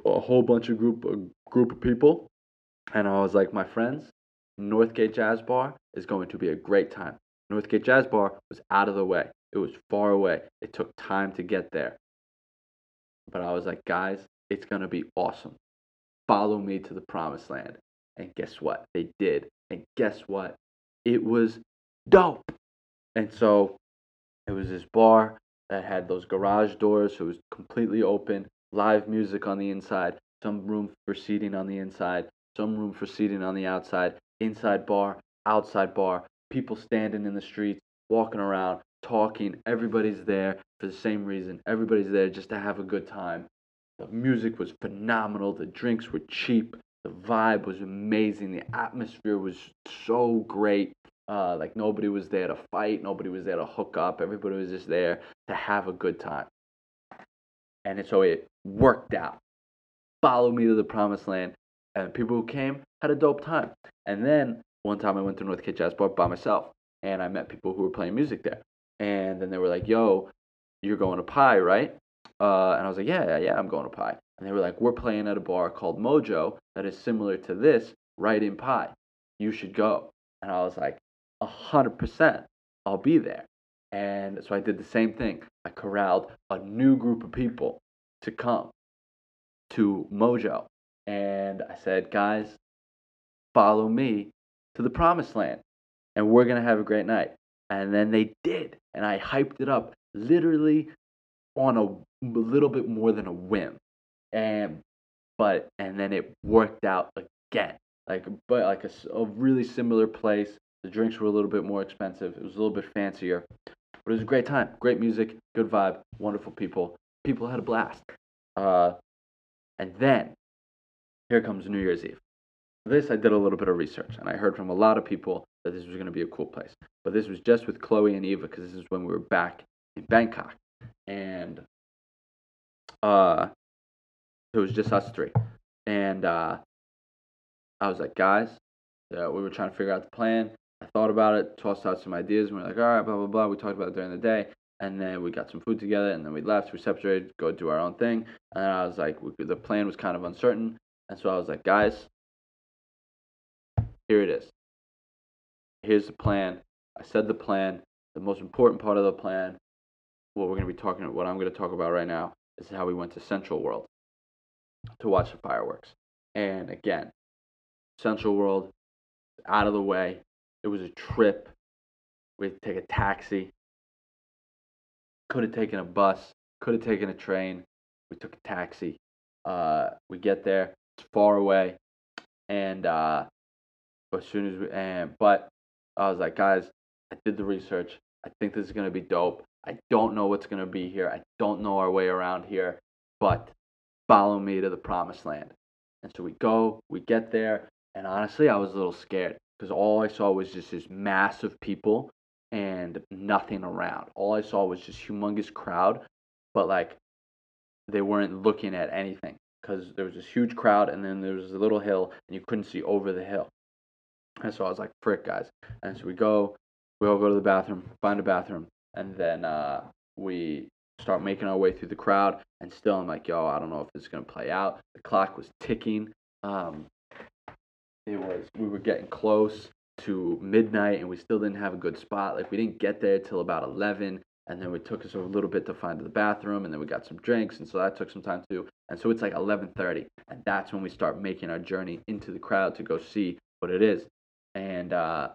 A: a whole bunch of group a group of people and I was like, my friends, Northgate Jazz Bar is going to be a great time. Northgate Jazz Bar was out of the way. It was far away. It took time to get there. But I was like, guys, it's going to be awesome. Follow me to the promised land. And guess what? They did. And guess what? It was dope. And so it was this bar that had those garage doors, so it was completely open, live music on the inside, some room for seating on the inside, some room for seating on the outside, inside bar, outside bar, people standing in the streets, walking around, talking. Everybody's there for the same reason. Everybody's there just to have a good time. The music was phenomenal. The drinks were cheap. The vibe was amazing. The atmosphere was so great. Uh, like nobody was there to fight. Nobody was there to hook up. Everybody was just there to have a good time. And so it worked out. Follow me to the promised land and people who came had a dope time. And then one time I went to Northgate Jazz Bar by myself, and I met people who were playing music there. And then they were like, "Yo, you're going to Pai, right?" Uh, and I was like, "Yeah, yeah, yeah, I'm going to Pai." And they were like, "We're playing at a bar called Mojo that is similar to this, right in Pai. You should go." And I was like, "A hundred percent, I'll be there." And so I did the same thing. I corralled a new group of people to come to Mojo and I said, guys, follow me to the promised land and we're going to have a great night. And then they did. And I hyped it up literally on a, a little bit more than a whim. And, but, and then it worked out again. Like, but like a, a really similar place. The drinks were a little bit more expensive. It was a little bit fancier. But it was a great time. Great music, good vibe, wonderful people. People had a blast. Uh, and then here comes New Year's Eve. this I did a little bit of research, and I heard from a lot of people that this was going to be a cool place. But this was just with Chloe and Eva because this is when we were back in Bangkok, and uh, it was just us three, and uh, I was like, guys, uh, we were trying to figure out the plan. I thought about it, tossed out some ideas, and we are like, all right, blah blah blah. We talked about it during the day, and then we got some food together, and then we left. We separated, go do our own thing, and I was like, we, the plan was kind of uncertain, and so I was like, guys, here it is. Here's the plan. I said the plan. The most important part of the plan, what we're going to be talking, about, what I'm going to talk about right now, is how we went to Central World to watch the fireworks. And again, Central World, out of the way. It was a trip. We had to take a taxi. Could have taken a bus. Could have taken a train. We took a taxi. Uh, we get there. It's far away, and uh, as soon as we and but I was like, guys, I did the research. I think this is gonna be dope. I don't know what's gonna be here. I don't know our way around here, but follow me to the promised land. And so we go, we get there, and honestly, I was a little scared because all I saw was just this mass of people and nothing around. All I saw was just humongous crowd, but like they weren't looking at anything because there was this huge crowd and then there was a little hill and you couldn't see over the hill. And so I was like, frick, guys. And so we go, we all go to the bathroom, find a bathroom, and then uh, we start making our way through the crowd. And still, I'm like, yo, I don't know if this is going to play out. The clock was ticking. Um, it was, we were getting close to midnight and we still didn't have a good spot. Like, we didn't get there till about 11. And then it took us a little bit to find the bathroom, and then we got some drinks, and so that took some time too. And so it's like 11:30, and that's when we start making our journey into the crowd to go see what it is and uh,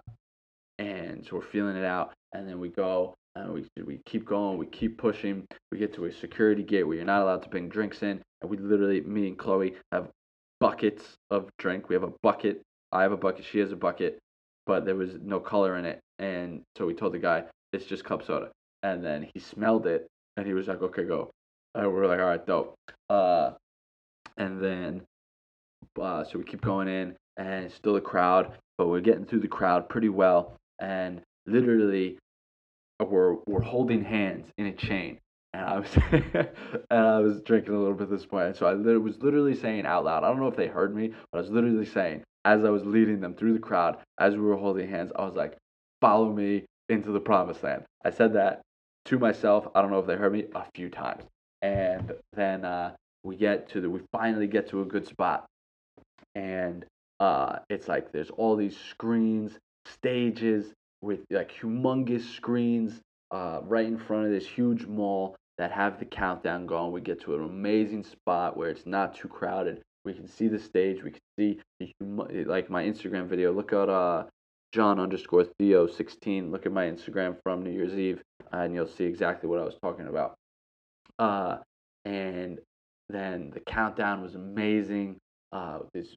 A: and so we're feeling it out, and then we go and we we keep going, we keep pushing. We get to a security gate where you're not allowed to bring drinks in, and we literally, me and Chloe have buckets of drink. We have a bucket. I have a bucket. She has a bucket, but there was no color in it, and so we told the guy it's just club soda, and then he smelled it, and he was like, "Okay, go." And we are like, "All right, dope." Uh, and then uh, so we keep going in, and still a crowd, but we're getting through the crowd pretty well, and literally we're we're holding hands in a chain. And I was <laughs> and I was drinking a little bit at this point, so I was literally saying out loud. I don't know if they heard me, but I was literally saying as I was leading them through the crowd, as we were holding hands, I was like, "Follow me into the promised land." I said that to myself. I don't know if they heard me a few times, and then uh, we get to the we finally get to a good spot, and uh, it's like there's all these screens, stages with like humongous screens uh, right in front of this huge mall that have the countdown going. We get to an amazing spot where it's not too crowded. We can see the stage. We can see the hum- like my Instagram video. Look at uh, John underscore Theo sixteen. Look at my Instagram from New Year's Eve, and you'll see exactly what I was talking about. Uh, and then the countdown was amazing. Uh, this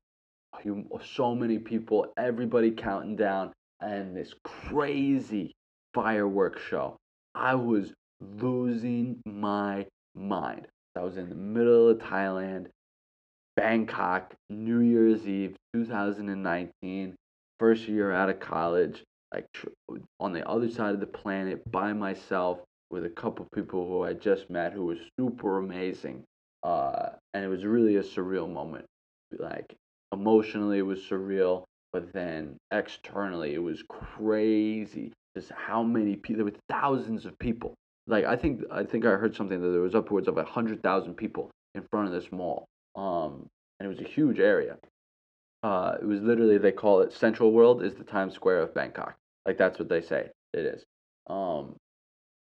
A: so many people, everybody counting down, and this crazy fireworks show. I was losing my mind. I was in the middle of Thailand, Bangkok, New Year's Eve 2019, first year out of college, like on the other side of the planet by myself with a couple of people who I just met who was super amazing. Uh, and it was really a surreal moment. Like emotionally it was surreal, but then externally it was crazy. Just how many people there were thousands of people. Like I think I think I heard something that there was upwards of hundred thousand people in front of this mall. Um, and it was a huge area. Uh, it was literally they call it Central World is the Times Square of Bangkok. Like that's what they say it is. Um,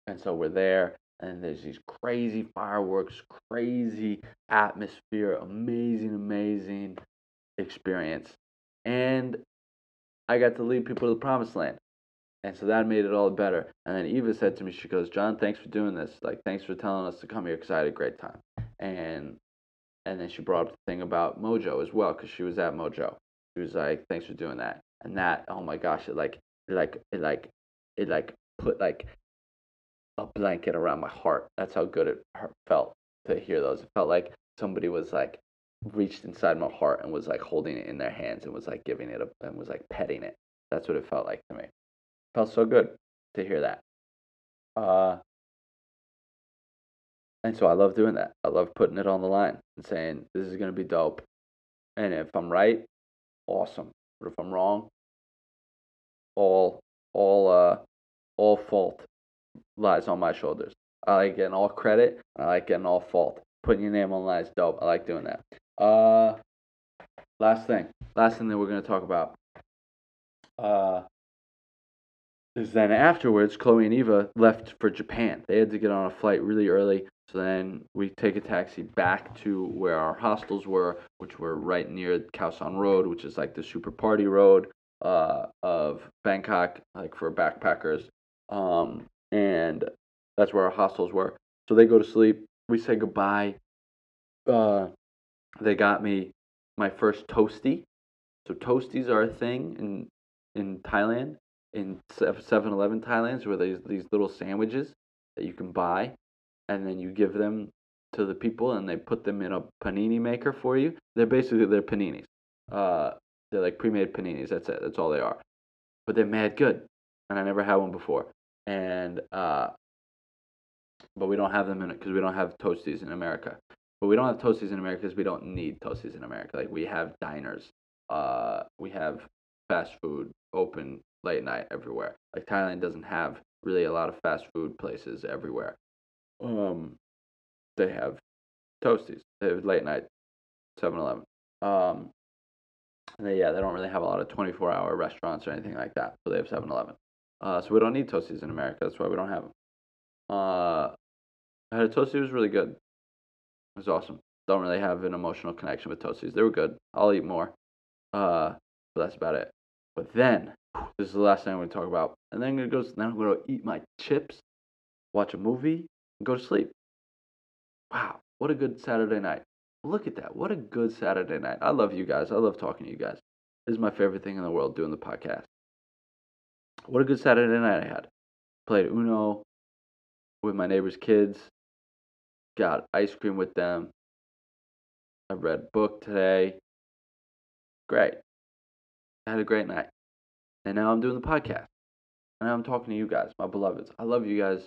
A: and so we're there, and there's these crazy fireworks, crazy atmosphere, amazing, amazing experience. And I got to lead people to the promised land. And so that made it all better. And then Eva said to me, she goes, John, thanks for doing this. Like, thanks for telling us to come here because I had a great time. And and then she brought up the thing about Mojo as well because she was at Mojo. She was like, thanks for doing that. And that, oh my gosh, it like, it like, it like, it like put like a blanket around my heart. That's how good it felt to hear those. It felt like somebody was like reached inside my heart and was like holding it in their hands and was like giving it a, and was like petting it. That's what it felt like to me. Felt so good to hear that. Uh, and so I love doing that. I love putting it on the line and saying, this is going to be dope. And if I'm right, awesome. But if I'm wrong, all, all, uh, all fault lies on my shoulders. I like getting all credit. I like getting all fault. Putting your name on is dope. I like doing that. Uh, last thing. Last thing that we're going to talk about. Uh, is then afterwards, Chloe and Eva left for Japan. They had to get on a flight really early. So then we take a taxi back to where our hostels were, which were right near Khao Road, which is like the super party road uh, of Bangkok, like for backpackers. Um, and that's where our hostels were. So they go to sleep. We say goodbye. Uh, they got me my first toasty. So toasties are a thing in in Thailand, in 7-Eleven Thailand, where there's these little sandwiches that you can buy, and then you give them to the people, and they put them in a panini maker for you. They're basically they're paninis. Uh, they're like pre-made paninis. That's it. That's all they are. But they're mad good, and I never had one before. And uh, but we don't have them in it because we don't have toasties in America. But we don't have toasties in America because we don't need toasties in America. Like we have diners, uh, we have fast food open late night everywhere. Like Thailand doesn't have really a lot of fast food places everywhere. Um, they have toasties. They have late night 7-Eleven. Um, they, yeah, they don't really have a lot of 24 hour restaurants or anything like that. So they have 7-Eleven. Uh, so we don't need toasties in America. That's why we don't have them. Uh, I had a toasty. It was really good. It was awesome. Don't really have an emotional connection with toasties. They were good. I'll eat more. Uh, but that's about it. But then, this is the last thing I'm to talk about. And then I'm to go. Then I'm to eat my chips, watch a movie, and go to sleep. Wow, what a good Saturday night. Look at that. What a good Saturday night. I love you guys. I love talking to you guys. This is my favorite thing in the world, doing the podcast. What a good Saturday night I had. Played Uno, with my neighbor's kids, got ice cream with them. I read a book today. Great. I had a great night. And now I'm doing the podcast. And I'm talking to you guys, my beloveds. I love you guys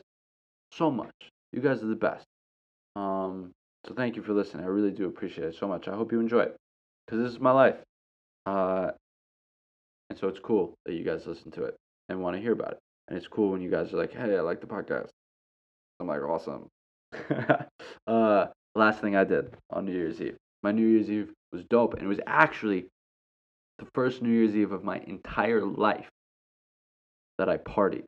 A: so much. You guys are the best. Um, so thank you for listening. I really do appreciate it so much. I hope you enjoy it because this is my life. Uh, and so it's cool that you guys listen to it and want to hear about it. And it's cool when you guys are like, hey, I like the podcast. I'm like, awesome. <laughs> uh, last thing I did on New Year's Eve. My New Year's Eve was dope, and it was actually the first New Year's Eve of my entire life that I partied.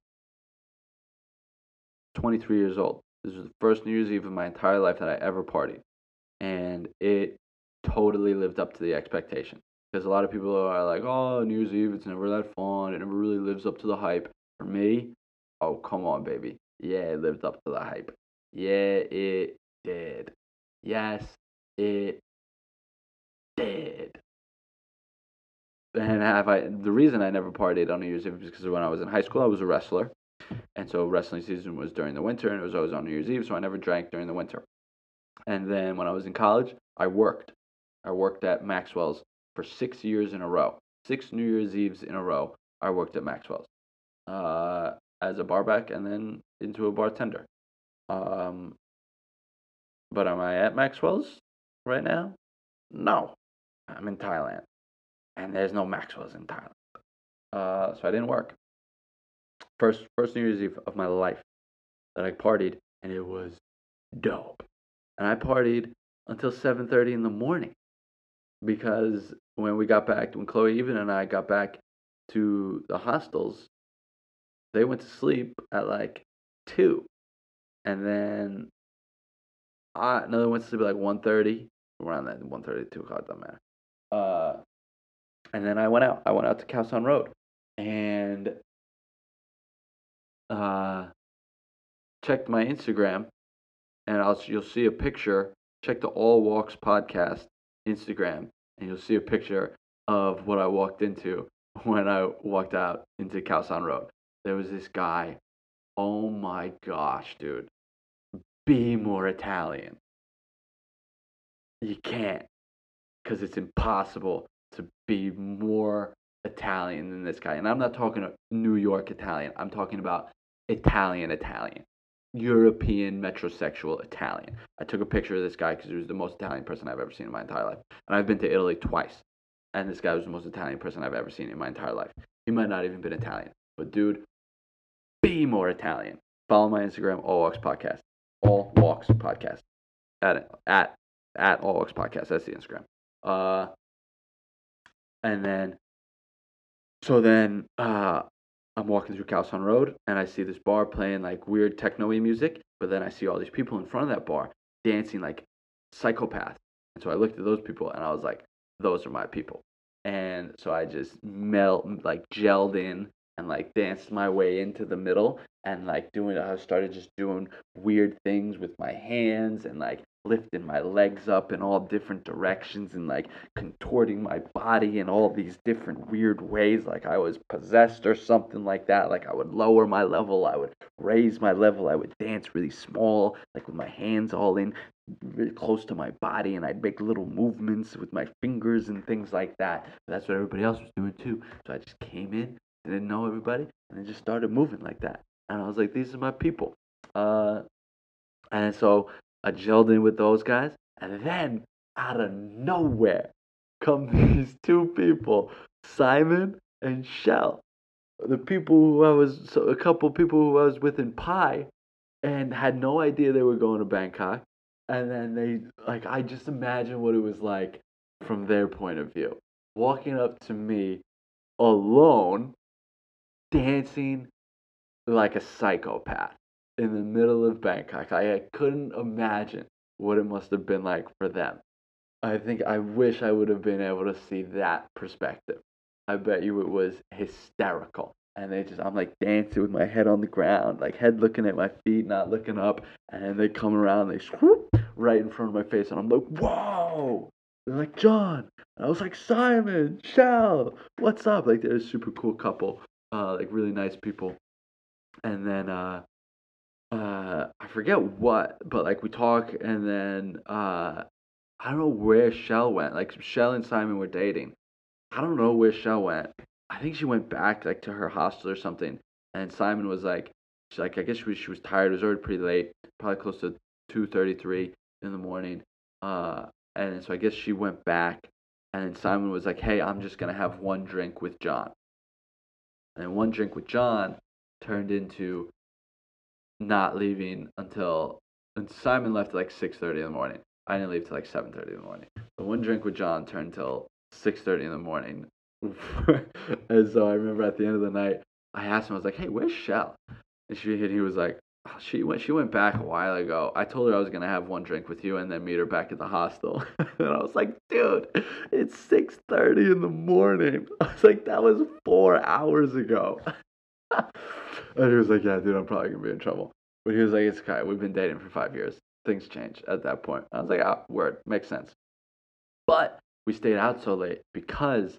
A: 23 years old. This was the first New Year's Eve of my entire life that I ever partied. And it totally lived up to the expectation. Because a lot of people are like, oh, New Year's Eve, it's never that fun. It never really lives up to the hype. For me, oh, come on, baby. Yeah, it lived up to the hype. Yeah, it did. Yes, it did. And have I? The reason I never partied on New Year's Eve is because when I was in high school, I was a wrestler, and so wrestling season was during the winter, and it was always on New Year's Eve, so I never drank during the winter. And then when I was in college, I worked. I worked at Maxwell's for six years in a row. Six New Year's Eves in a row, I worked at Maxwell's. Uh, as a barback and then into a bartender. Um, but am I at Maxwell's right now? No, I'm in Thailand, and there's no Maxwell's in Thailand. Uh, so I didn't work. First, first New Year's Eve of my life that I partied, and it was dope. And I partied until 7:30 in the morning because when we got back, when Chloe Eva and I got back to the hostels, they went to sleep at like two, and then I no, they went to sleep at like one thirty, around that one thirty two o'clock. Doesn't matter. And then I went out. I went out to San Road, and uh, checked my Instagram, and I'll you'll see a picture. Check the All Walks podcast Instagram, and you'll see a picture of what I walked into <laughs> when I walked out into San Road there was this guy. Oh my gosh, dude. Be more Italian. You can't. because it's impossible be more Italian than this guy. And I'm not talking New York Italian. I'm talking about Italian Italian. European metrosexual Italian. I took a picture of this guy because he was the most Italian person I've ever seen in my entire life. And I've been to Italy twice. And this guy was the most Italian person I've ever seen in my entire life. He might not even been Italian. But dude, be more Italian. Follow my Instagram, All Walks Podcast. All Walks Podcast. At at at All Walks Podcast. That's the Instagram. Uh, and then, so then, uh, I'm walking through Khao San Road and I see this bar playing like weird techno music, but then I see all these people in front of that bar dancing like psychopaths. And so I looked at those people and I was like, those are my people. And so I just melt, like gelled in and like danced my way into the middle and like doing I started just doing weird things with my hands and like lifting my legs up in all different directions and like contorting my body in all these different weird ways like I was possessed or something like that like I would lower my level I would raise my level I would dance really small like with my hands all in really close to my body and I'd make little movements with my fingers and things like that but that's what everybody else was doing too so I just came in I didn't know everybody, and then just started moving like that. And I was like, these are my people. Uh, and so I gelled in with those guys, and then out of nowhere come <laughs> these two people, Simon and Shell. The people who I was, so a couple people who I was with in Pai, and had no idea they were going to Bangkok. And then they, like, I just imagine what it was like from their point of view. Walking up to me alone dancing like a psychopath in the middle of Bangkok. I couldn't imagine what it must have been like for them. I think I wish I would have been able to see that perspective. I bet you it was hysterical. And they just, I'm like dancing with my head on the ground, like head looking at my feet, not looking up. And they come around, they swoop right in front of my face. And I'm like, whoa! They're like, John. And I was like, Simon, Shell, what's up? Like, they're a super cool couple uh, like really nice people. And then uh, uh, I forget what, but like we talk, and then uh, I don't know where Shell went. Like Shell and Simon were dating. I don't know where Shell went. I think she went back like to her hostel or something. And Simon was like, she, like I guess she was, she was tired. It was already pretty late, probably close to two thirty three in the morning. Uh, and so I guess she went back. And Simon was like, "Hey, I'm just gonna have one drink with John." And one drink with John turned into not leaving until and Simon left at like six thirty in the morning. I didn't leave till like seven thirty in the morning. The one drink with John turned till six thirty in the morning. <laughs> and so I remember at the end of the night, I asked him, I was like, "Hey, where's Shell?" And she and he was like, oh, "She went. She went back a while ago. I told her I was gonna have one drink with you and then meet her back at the hostel." <laughs> and I was like, "Dude, it's six thirty in the morning." <laughs> I was like, "That was four hours ago." <laughs> and he was like, "Yeah, dude, I'm probably gonna be in trouble." But he was like, "It's okay. We've been dating for five years. Things change at that point." I was like, "Ah, word, makes sense." But we stayed out so late because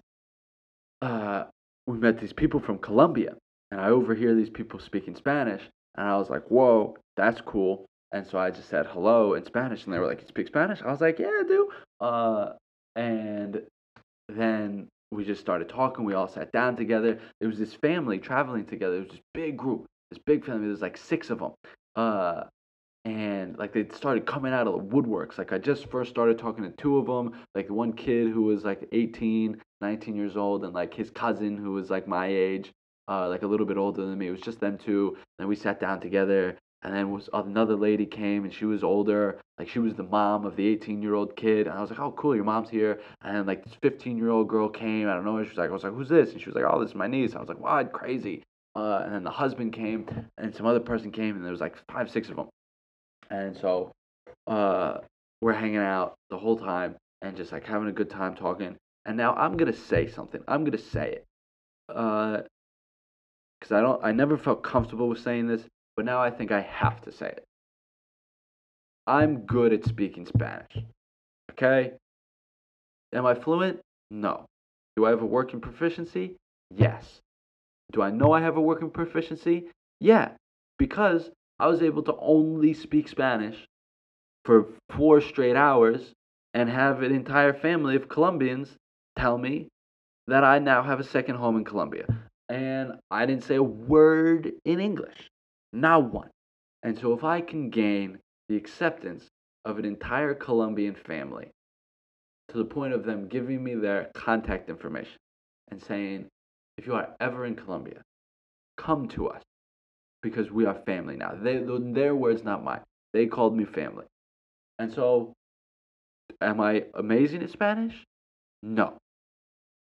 A: uh, we met these people from Colombia, and I overhear these people speaking Spanish, and I was like, "Whoa, that's cool." And so I just said hello in Spanish, and they were like, "You speak Spanish?" I was like, "Yeah, I do." Uh, and then we just started talking. We all sat down together. There was this family traveling together. It was this big group, this big family. There's like six of them. Uh, and like they started coming out of the woodworks. Like I just first started talking to two of them. Like one kid who was like 18, 19 years old, and like his cousin who was like my age, uh, like a little bit older than me. It was just them two. And we sat down together. And then was another lady came and she was older, like she was the mom of the 18 year old kid. And I was like, oh cool, your mom's here. And like this 15 year old girl came. I don't know. She was like, I was like, who's this? And she was like, oh, this is my niece. I was like, what? Crazy. Uh, and then the husband came and some other person came and there was like five, six of them. And so uh, we're hanging out the whole time and just like having a good time talking. And now I'm gonna say something. I'm gonna say it. Uh, because I don't. I never felt comfortable with saying this, but now I think I have to say it. I'm good at speaking Spanish. Okay? Am I fluent? No. Do I have a working proficiency? Yes. Do I know I have a working proficiency? Yeah. Because I was able to only speak Spanish for four straight hours and have an entire family of Colombians tell me that I now have a second home in Colombia. And I didn't say a word in English, not one. And so if I can gain the acceptance of an entire Colombian family to the point of them giving me their contact information and saying, if you are ever in Colombia, come to us because we are family now. They, their words, not mine. They called me family. And so, am I amazing at Spanish? No.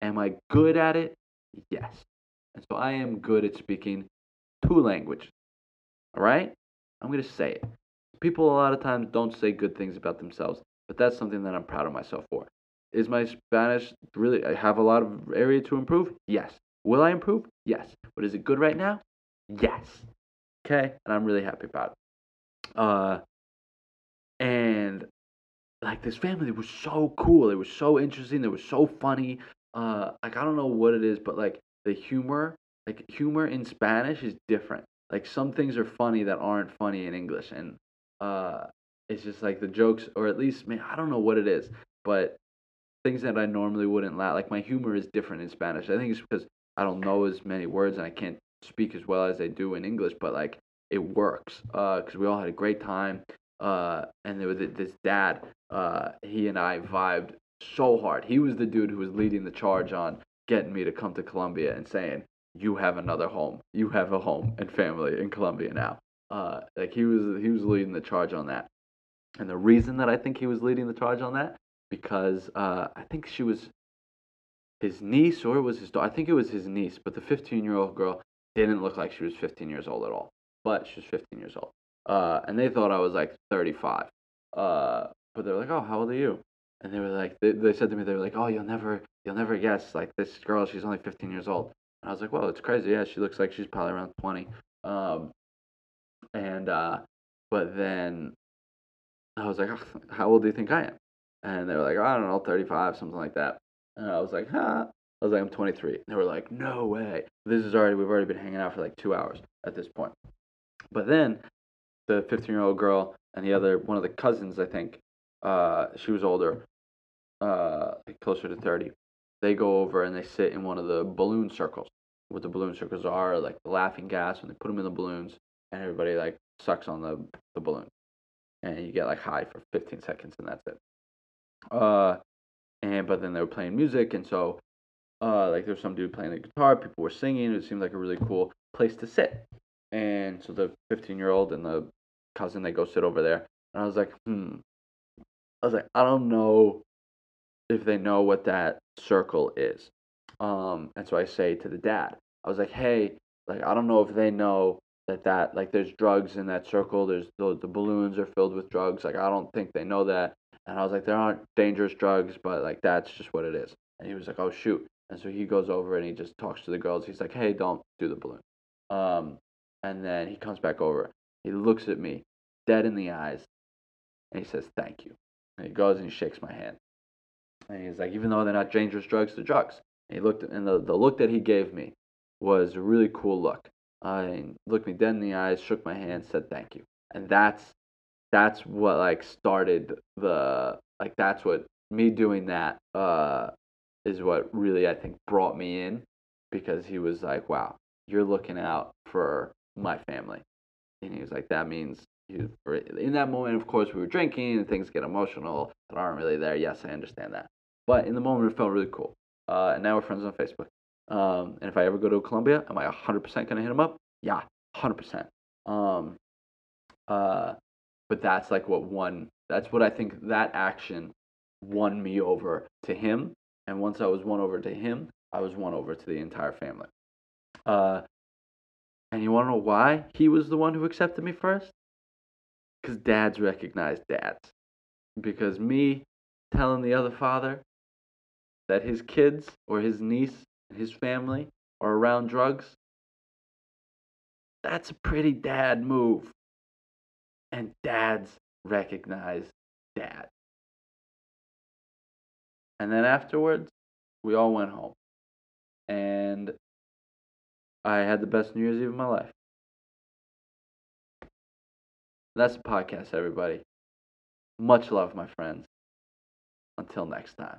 A: Am I good at it? Yes. And so I am good at speaking two languages. All right? I'm going to say it. People a lot of times don't say good things about themselves, but that's something that I'm proud of myself for. Is my Spanish really, I have a lot of area to improve? Yes. Will I improve? Yes. But is it good right now? Yes. Okay? And I'm really happy about it. Uh, and like this family was so cool. It was so interesting. It was so funny. Uh, like I don't know what it is, but like the humor, like humor in Spanish is different. Like some things are funny that aren't funny in English, and uh, it's just like the jokes, or at least, man, I don't know what it is, but things that I normally wouldn't laugh. Like my humor is different in Spanish. I think it's because I don't know as many words and I can't speak as well as I do in English, but like it works because uh, we all had a great time. Uh, and there was this dad. Uh, he and I vibed so hard. He was the dude who was leading the charge on getting me to come to Colombia and saying, "You have another home. You have a home and family in Colombia now." Uh, like he was he was leading the charge on that. And the reason that I think he was leading the charge on that because uh, I think she was his niece or it was his daughter. I think it was his niece, but the 15 year old girl didn't look like she was 15 years old at all. But she was 15 years old. Uh, and they thought I was like 35. Uh, but they're like, "Oh, how old are you?" And they were like, they, they said to me, they were like, "Oh, you'll never, you'll never guess. Like this girl, she's only 15 years old." And I was like, "Well, it's crazy. Yeah, she looks like she's probably around 20." Um, and uh, but then I was like, "How old do you think I am?" And they were like, oh, "I don't know, 35, something like that." And I was like, "Huh." I was like, "I'm 23." And they were like, "No way." This is already, we've already been hanging out for like two hours at this point. But then the 15 year old girl and the other one of the cousins, I think, uh, she was older, uh, closer to 30. They go over and they sit in one of the balloon circles. What the balloon circles are, like the laughing gas, when they put them in the balloons, and everybody like sucks on the, the balloon. And you get like high for 15 seconds, and that's it. Uh, and but then they were playing music, and so uh, like there was some dude playing the guitar, people were singing. It seemed like a really cool place to sit. And so the 15 year old and the cousin they go sit over there, and I was like, hmm. I was like, I don't know if they know what that circle is. Um, and so I say to the dad, I was like, hey, like I don't know if they know that that like there's drugs in that circle. There's the the balloons are filled with drugs. Like I don't think they know that. And I was like, there aren't dangerous drugs, but like that's just what it is. And he was like, oh shoot. And so he goes over and he just talks to the girls. He's like, hey, don't do the balloon. Um, and then he comes back over. He looks at me, dead in the eyes, and he says, thank you. And he goes and he shakes my hand. And he's like, even though they're not dangerous drugs, they're drugs. And he looked, and the, the look that he gave me was a really cool look. Uh, looked me dead in the eyes, shook my hand, said thank you. And that's that's what like started the like that's what me doing that uh is what really I think brought me in because he was like, wow, you're looking out for my family. And he was like, that means you. In that moment, of course, we were drinking and things get emotional that aren't really there. Yes, I understand that. But in the moment, it felt really cool. Uh, and now we're friends on Facebook. Um, and if I ever go to Colombia, am I 100% going to hit him up? Yeah, 100%. Um, uh, but that's like what won, that's what I think that action won me over to him. And once I was won over to him, I was won over to the entire family. Uh, and you want to know why he was the one who accepted me first? Because dads recognize dads. Because me telling the other father that his kids or his niece his family are around drugs, that's a pretty dad move. And dads recognize dad. And then afterwards, we all went home. And I had the best New Year's Eve of my life. That's the podcast, everybody. Much love, my friends. Until next time.